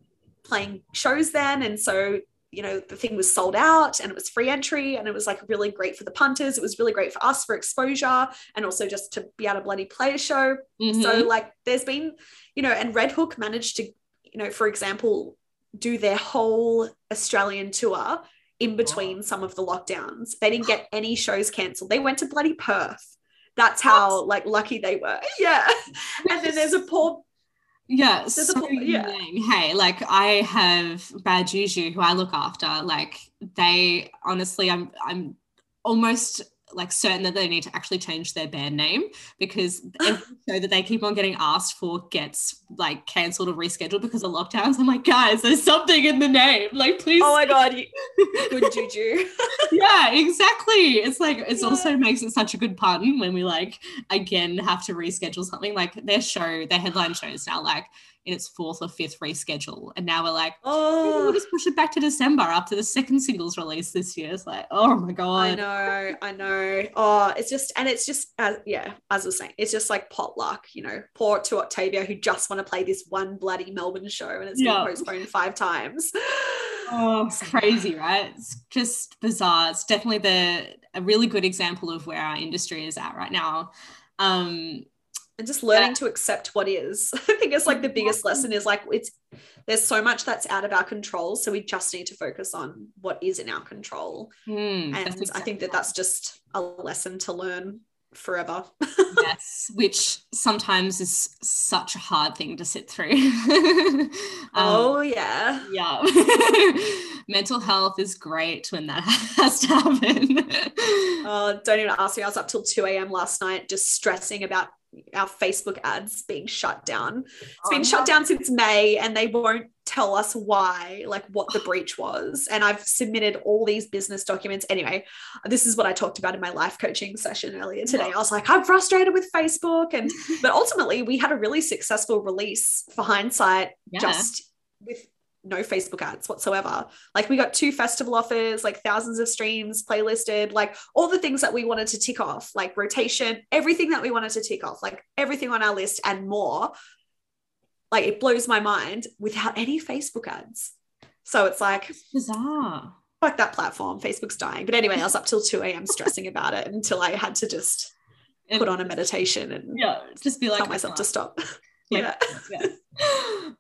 playing shows then. And so you know the thing was sold out and it was free entry and it was like really great for the punters. It was really great for us for exposure and also just to be able to bloody play a show. Mhm. so like there's been, you know, and Red Hook managed to, you know, for example, do their whole Australian tour in oh, between some of the lockdowns. They didn't get any shows cancelled. They went to bloody Perth. That's how like lucky they were. Yeah. And then there's a poor Yeah, a so po- yeah. Hey, like I have Bad Juju who I look after. Like they honestly, I'm I'm almost like certain that they need to actually change their band name because every show that they keep on getting asked for gets like cancelled or rescheduled because of lockdowns. I'm like, guys, there's something in the name. Like, please. oh my god, good juju. yeah, exactly. It's like it Yeah. also makes it such a good pun when we like again have to reschedule something. Like their show, their headline show is now like in its fourth or fifth reschedule, and now we're like, maybe we'll Oh just push it back to December after the second single's release this year. It's like, oh my God. I know, I know. Oh, it's just, and it's just, uh, yeah, as I was saying, it's just like potluck, you know, poor to Octavia who just want to play this one bloody Melbourne show and it's Yeah. been postponed five times. oh, it's crazy, right? It's just bizarre. It's definitely the a really good example of where our industry is at right now. Um, and just learning to accept what is. I think it's like the biggest lesson is like it's there's so much that's out of our control, so we just need to focus on what is in our control. hmm, And that's I think that that's just a lesson to learn forever. yes, which sometimes is such a hard thing to sit through. Um, oh yeah. yeah. Mental health is great when that has to happen. Oh, don't even ask me. I was up till 2 a.m. last night just stressing about our Facebook ads being shut down. It's been Oh, shut down since May and they won't tell us why, like what the breach was. And I've submitted all these business documents. Anyway, this is what I talked about in my life coaching session earlier today. I was like, I'm frustrated with Facebook. And but ultimately we had a really successful release for hindsight, Yeah. just with no Facebook ads whatsoever. Like we got two festival offers, like thousands of streams playlisted, like all the things that we wanted to tick off, like rotation, everything that we wanted to tick off, like everything on our list and more. Like it blows my mind without any Facebook ads. So it's like, bizarre. fuck that platform. Facebook's dying. But anyway, I was up till 2 a.m. stressing about it until I had to just put on a meditation and yeah, just be like tell myself to stop. Yeah. yeah.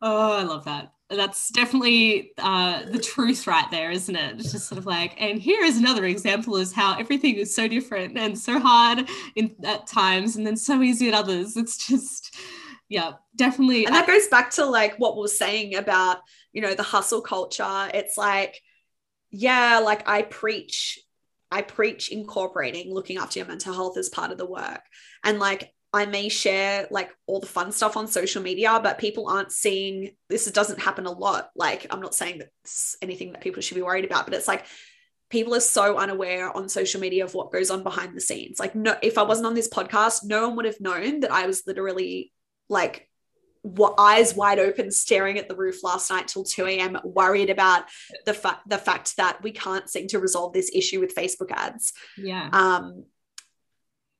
Oh, I love that. That's definitely uh, the truth right there, isn't it? It's just sort of like, and here is another example is how everything is so different and so hard in at times, and then so easy at others. It's just, yeah, definitely. and that goes back to like what we we're saying about you know the hustle culture it's like yeah like i preach i preach incorporating looking after your mental health as part of the work and like i may share like all the fun stuff on social media but people aren't seeing this doesn't happen a lot. Like i'm not saying that it's anything that people should be worried about but it's like people are so unaware on social media of what goes on behind the scenes. Like no if i wasn't on this podcast no one would have known that i was literally like eyes wide open staring at the roof last night till 2 a.m worried about the fact the fact that we can't seem to resolve this issue with facebook ads. Yeah. Um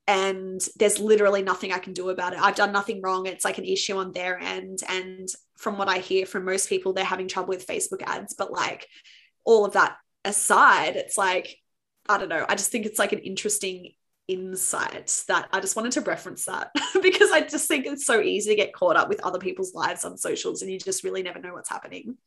and there's literally nothing i can do about it. I've done nothing wrong. It's like an issue on their end. And from what i hear from most people they're having trouble with facebook ads. But like all of that aside it's like i don't know. I just think it's like an interesting insight that I just wanted to reference that because I just think it's so easy to get caught up with other people's lives on socials and you just really never know what's happening.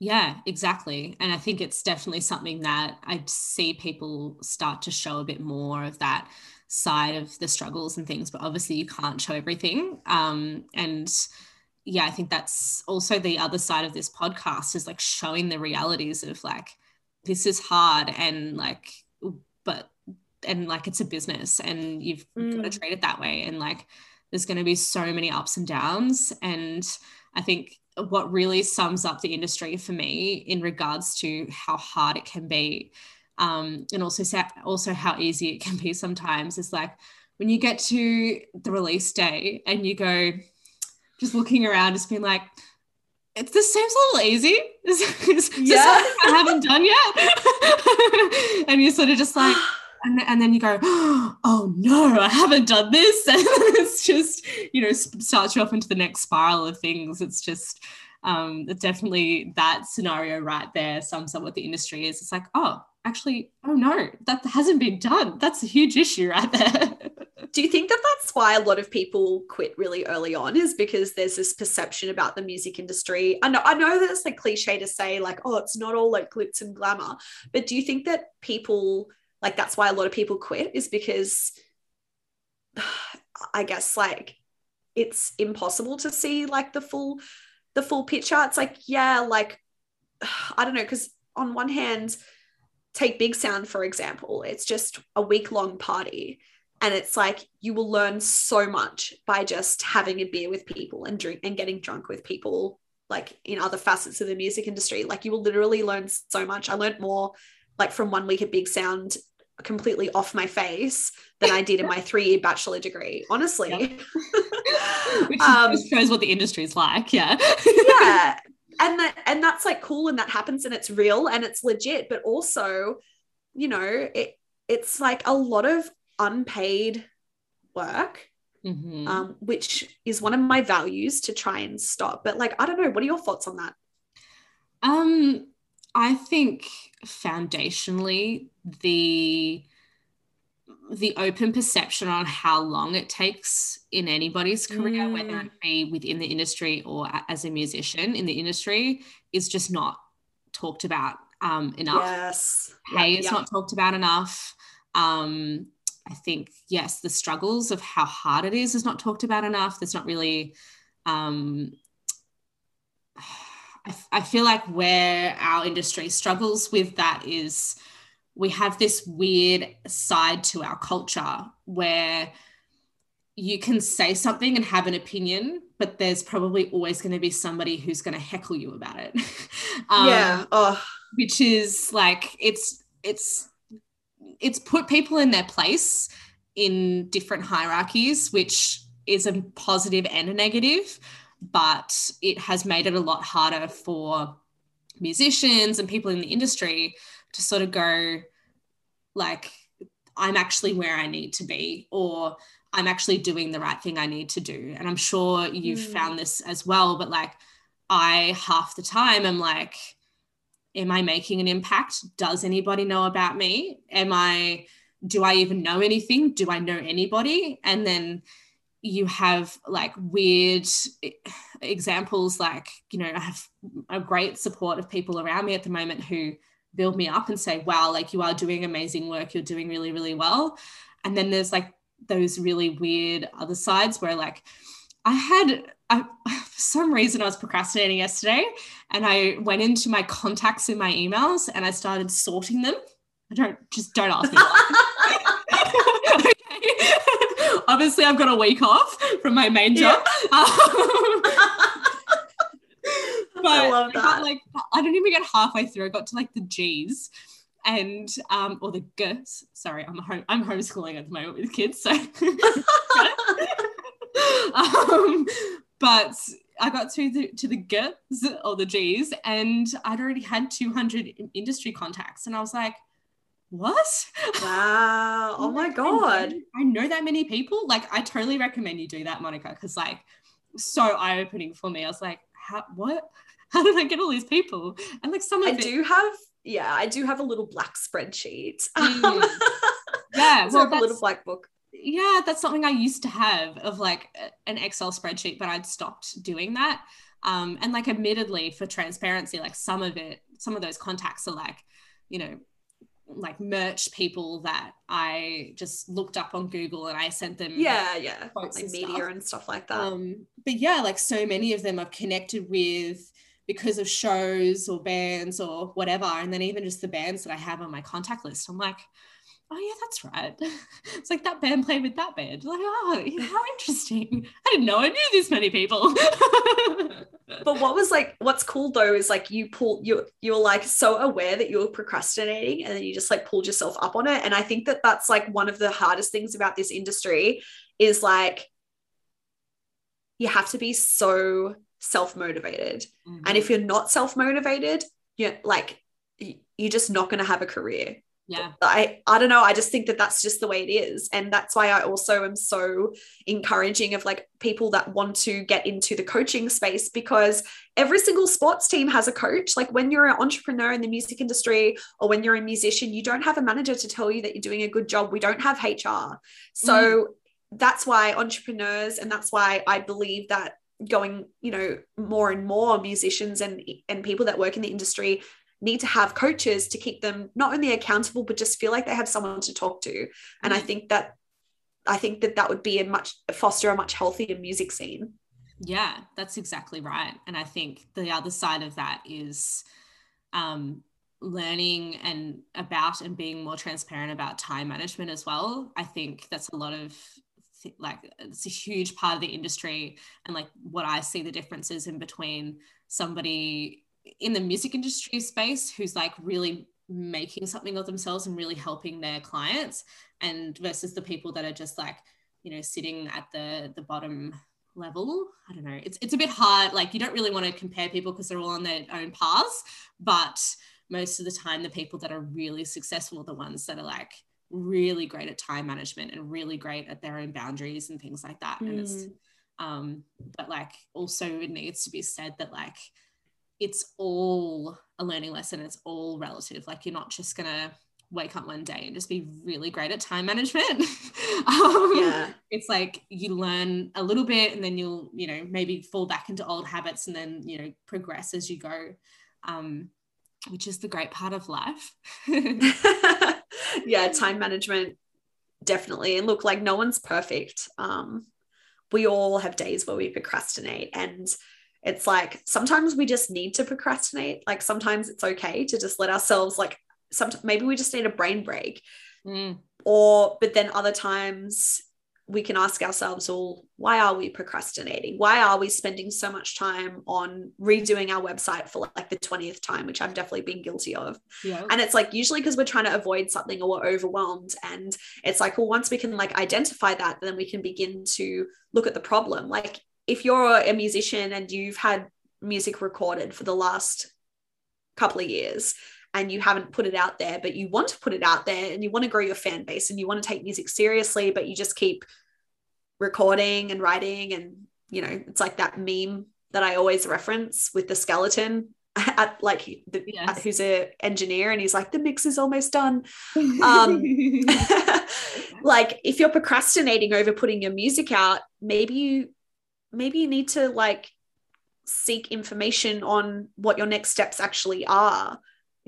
Yeah, exactly. And I think it's definitely something that I see people start to show a bit more of that side of the struggles and things, but obviously you can't show everything. Um, and yeah, I think that's also the other side of this podcast is like showing the realities of like, this is hard and like, but and like it's a business and you've mm. got to treat it that way and like there's going to be so many ups and downs and i think what really sums up the industry for me in regards to how hard it can be um, and also also how easy it can be sometimes is like when you get to the release day and you go just looking around just being like it, this seems a little easy. Is, is, is yeah. I haven't done yet. and you're sort of just like, and, and then you go, oh no, I haven't done this. And it's just, you know, starts you off into the next spiral of things. It's just, um, definitely that scenario right there sums up what the industry is. It's like, oh, actually, oh no, that hasn't been done. That's a huge issue right there. Do you think that that's why a lot of people quit really early on? Is because there's this perception about the music industry. I know, I know that it's like cliche to say like, oh, it's not all like glitz and glamour, but do you think that people like that's why a lot of people quit is because i guess like it's impossible to see like the full the full picture it's like yeah like i don't know because on one hand take BIGSOUND for example it's just a week long party and it's like you will learn so much by just having a beer with people and drink and getting drunk with people like in other facets of the music industry like you will literally learn so much i learned more like from one week at BIGSOUND completely off my face than I did in my three year bachelor degree, honestly. Yep. Which um, shows what the industry is like. Yeah. yeah. And that and that's like cool and that happens and it's real and it's legit, but also, you know, it it's like a lot of unpaid work. Mm-hmm. Um, which is one of my values to try and stop. But like, I don't know, what are your thoughts on that? Um, I think foundationally the the open perception on how long it takes in anybody's career, mm. whether it be within the industry or as a musician in the industry, is just not talked about um, enough. Yes. Pay yep, is yep. not talked about enough. Um, I think, yes, the struggles of how hard it is is not talked about enough. There's not really um, I, feel like where our industry struggles with that is we have this weird side to our culture where you can say something and have an opinion, but there's probably always going to be somebody who's going to heckle you about it. um, yeah. Oh. Which is like, it's, it's, it's put people in their place in different hierarchies, which is a positive and a negative but it has made it a lot harder for musicians and people in the industry to sort of go like i'm actually where i need to be or i'm actually doing the right thing i need to do. And i'm sure you've mm. found this as well but like i half the time am like am i making an impact? Does anybody know about me? Am i do i even know anything? Do i know anybody? And then you have like weird examples like you know i have a great support of people around me at the moment who build me up and say wow like you are doing amazing work. You're doing really really well. And then there's like those really weird other sides where like i had I, for some reason i was procrastinating yesterday and i went into my contacts in my emails and i started sorting them. I don't just don't ask me obviously I've got a week off from my main job. Yeah. Um, I love that. I got like I don't even get halfway through. I got to like the G's and um or the G's. Sorry, I'm home I'm homeschooling at the moment with kids, so um, but I got to the to the G's or the G's, and I'd already had 200 industry contacts, and I was like, "What? Wow! Oh my god! I know that many people. Like, I totally recommend you do that, Monica, because like, so eye opening for me. I was like, "How? What? How did I get all these people?" And like, some of I it, do have, yeah, I do have a little black spreadsheet. Mm. yeah, well, well, a little black book. yeah, that's something I used to have of like an Excel spreadsheet, but I'd stopped doing that. Um, and like, admittedly, for transparency, like some of it, some of those contacts are like, you know, like merch people that I just looked up on Google and I sent them Yeah, yeah, like and media stuff. and stuff like that. Um, but yeah, like so many of them I've connected with because of shows or bands or whatever. And then even just the bands that I have on my contact list, I'm like, oh yeah, that's right. It's like that band played with that band. Like, oh, how interesting. I didn't know I knew this many people. but what was like what's cool though is like you pull you you're like so aware that you're procrastinating and then you just like pulled yourself up on it and i think that that's like one of the hardest things about this industry is like you have to be so self-motivated Mm-hmm. and if you're not self-motivated you're like you're just not going to have a career yeah, I I don't know. I just think that that's just the way it is, and that's why I also am so encouraging of like people that want to get into the coaching space because every single sports team has a coach. Like when you're an entrepreneur in the music industry or when you're a musician, you don't have a manager to tell you that you're doing a good job. We don't have HR, so that's why entrepreneurs, and that's why I believe that going you know more and more musicians and and people that work in the industry need to have coaches to keep them not only accountable but just feel like they have someone to talk to and i Mm. think that i think that that would be a much foster a much healthier music scene yeah, that's exactly right. And I think the other side of that is um, learning and about and being more transparent about time management as well. I think that's a lot of like it's a huge part of the industry and like what I see the differences in between somebody in the music industry space who's like really making something of themselves and really helping their clients and versus the people that are just like you know sitting at the the bottom level. I don't know. It's, it's a bit hard. Like you don't really want to compare people because they're all on their own paths but most of the time the people that are really successful are the ones that are like really great at time management and really great at their own boundaries and things like that. And it's um but like also it needs to be said that like it's all a learning lesson. It's all relative. Like you're not just gonna wake up one day and just be really great at time management. Um, yeah. it's like you learn a little bit and then you'll you know maybe fall back into old habits and then you know progress as you go um, which is the great part of life yeah time management definitely. And look like no one's perfect. Um we all have days where we procrastinate and it's like sometimes we just need to procrastinate. Like sometimes it's okay to just let ourselves like some maybe we just need a brain break. Mm, or but then other times we can ask ourselves all why are we procrastinating? Why are we spending so much time on redoing our website for like the 20th time which i've definitely been guilty of? Yeah. And it's like usually because we're trying to avoid something or we're overwhelmed and it's like well once we can like identify that then we can begin to look at the problem. Like if you're a musician and you've had music recorded for the last couple of years and you haven't put it out there but you want to put it out there and you want to grow your fan base and you want to take music seriously but you just keep recording and writing and you know it's like that meme that i always reference with the skeleton at like the, Yes. who's a engineer and he's like the mix is almost done um, like if you're procrastinating over putting your music out maybe you maybe you need to like seek information on what your next steps actually are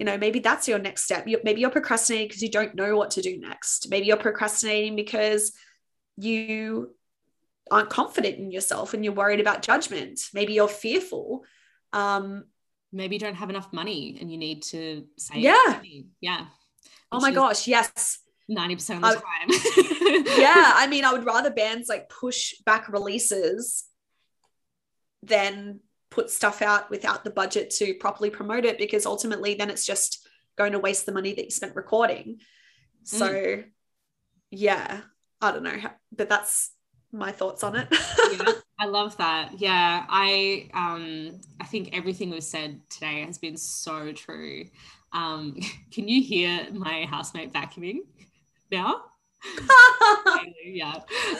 you know maybe that's your next step. You, maybe you're procrastinating because you don't know what to do next. Maybe you're procrastinating because you aren't confident in yourself and you're worried about judgment. Maybe you're fearful. Um maybe you don't have enough money and you need to save Yeah. money. yeah. Oh my gosh yes. 90% of the I- time. yeah i mean i would rather bands like push back releases than put stuff out without the budget to properly promote it because ultimately then it's just going to waste the money that you spent recording so yeah i don't know but that's my thoughts on it yeah, I love that. Yeah, I um I think everything we've said today has been so true. Um, can you hear my housemate vacuuming now? yeah,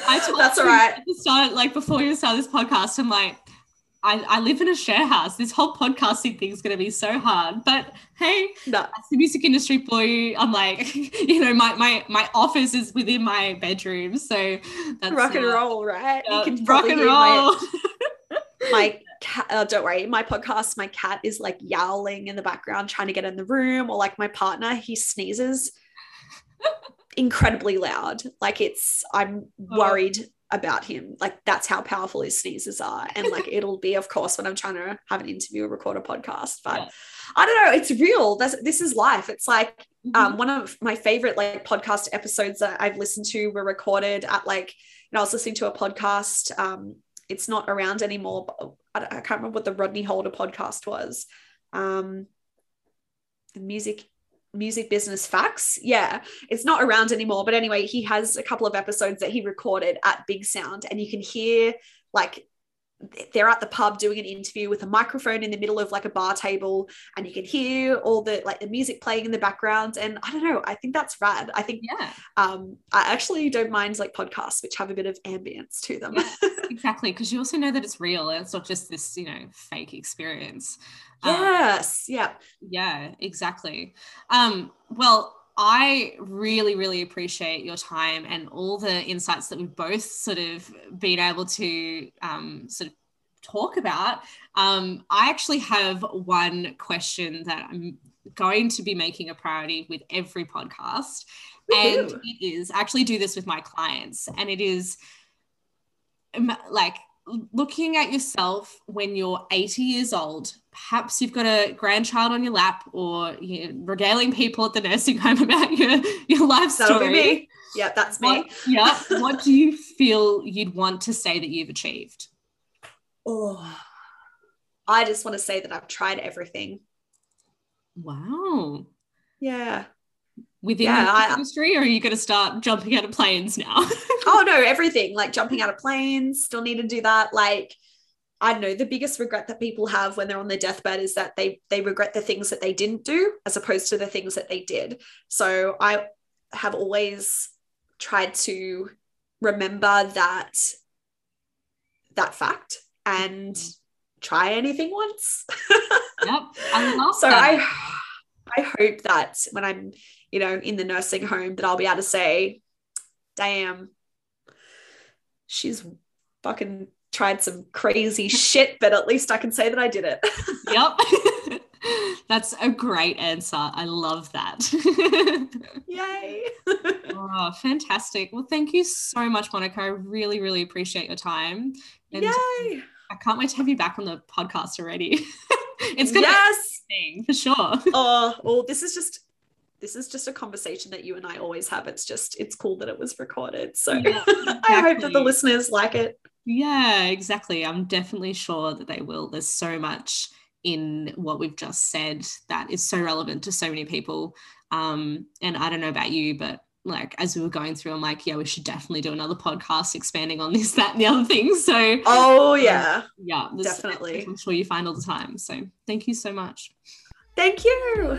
I told that's all right. At the start, like before you start this podcast, I'm like, I, I live in a share house. This whole podcasting thing is going to be so hard. But hey, no. as the music industry for you. I'm like, you know, my my my office is within my bedroom, so that's rock and uh, roll, right? Uh, you can rock and roll. My, my cat, oh, don't worry, my podcast, my cat is like yowling in the background, trying to get in the room, or like my partner, he sneezes incredibly loud. Like it's, I'm oh. About him. Like that's how powerful his sneezes are. And like it'll be, of course, when I'm trying to have an interview or record a podcast. But yeah. I don't know, it's real. That's, this is life. It's like mm-hmm. um, one of my favorite like podcast episodes that I've listened to were recorded at like, you know, I was listening to a podcast. Um, it's not around anymore. But I, I can't remember what the Rodney Holder podcast was. Um, the music music business facts yeah it's not around anymore but anyway he has a couple of episodes that he recorded at BIGSOUND and you can hear like they're at the pub doing an interview with a microphone in the middle of like a bar table and you can hear all the like the music playing in the background and i don't know i think that's rad. I think yeah. um i actually don't mind like podcasts which have a bit of ambience to them. Yes, exactly because you also know that it's real and it's not just this you know fake experience. Yes um, yeah yeah exactly. Um well I really, really appreciate your time and all the insights that we've both sort of been able to um, sort of talk about. Um, I actually have one question that I'm going to be making a priority with every podcast. And it is I actually do this with my clients, and it is like looking at yourself when you're 80 years old, perhaps you've got a grandchild on your lap or you're regaling people at the nursing home about your, your life That'll story. me. Yeah, that's me. What, yeah. what do you feel you'd want to say that you've achieved? Oh, I just want to say that I've tried everything. Wow. Yeah within yeah, the industry or are you going to start jumping out of planes now oh no everything like jumping out of planes still need to do that like i don't know the biggest regret that people have when they're on their deathbed is that they they regret the things that they didn't do as opposed to the things that they did so i have always tried to remember that that fact and try anything once yep i love so that. i I hope that when I'm, you know, in the nursing home, that I'll be able to say, damn, she's fucking tried some crazy shit, but at least I can say that I did it. yep. That's a great answer. I love that. Yay. oh, fantastic. Well, thank you so much, Monica. I really, really appreciate your time. And Yay. I can't wait to have you back on the podcast already. it's gonna yes. be for sure. Oh, well, this is just this is just a conversation that you and I always have. It's just it's cool that it was recorded. So yeah, exactly. I hope that the listeners like it. Yeah, exactly. I'm definitely sure that they will. There's so much in what we've just said that is so relevant to so many people. Um, and I don't know about you, but like as we were going through, I'm like, yeah, we should definitely do another podcast expanding on this, that, and the other thing. So, oh, yeah. Um, yeah, definitely. I'm sure you find all the time. So, thank you so much. Thank you.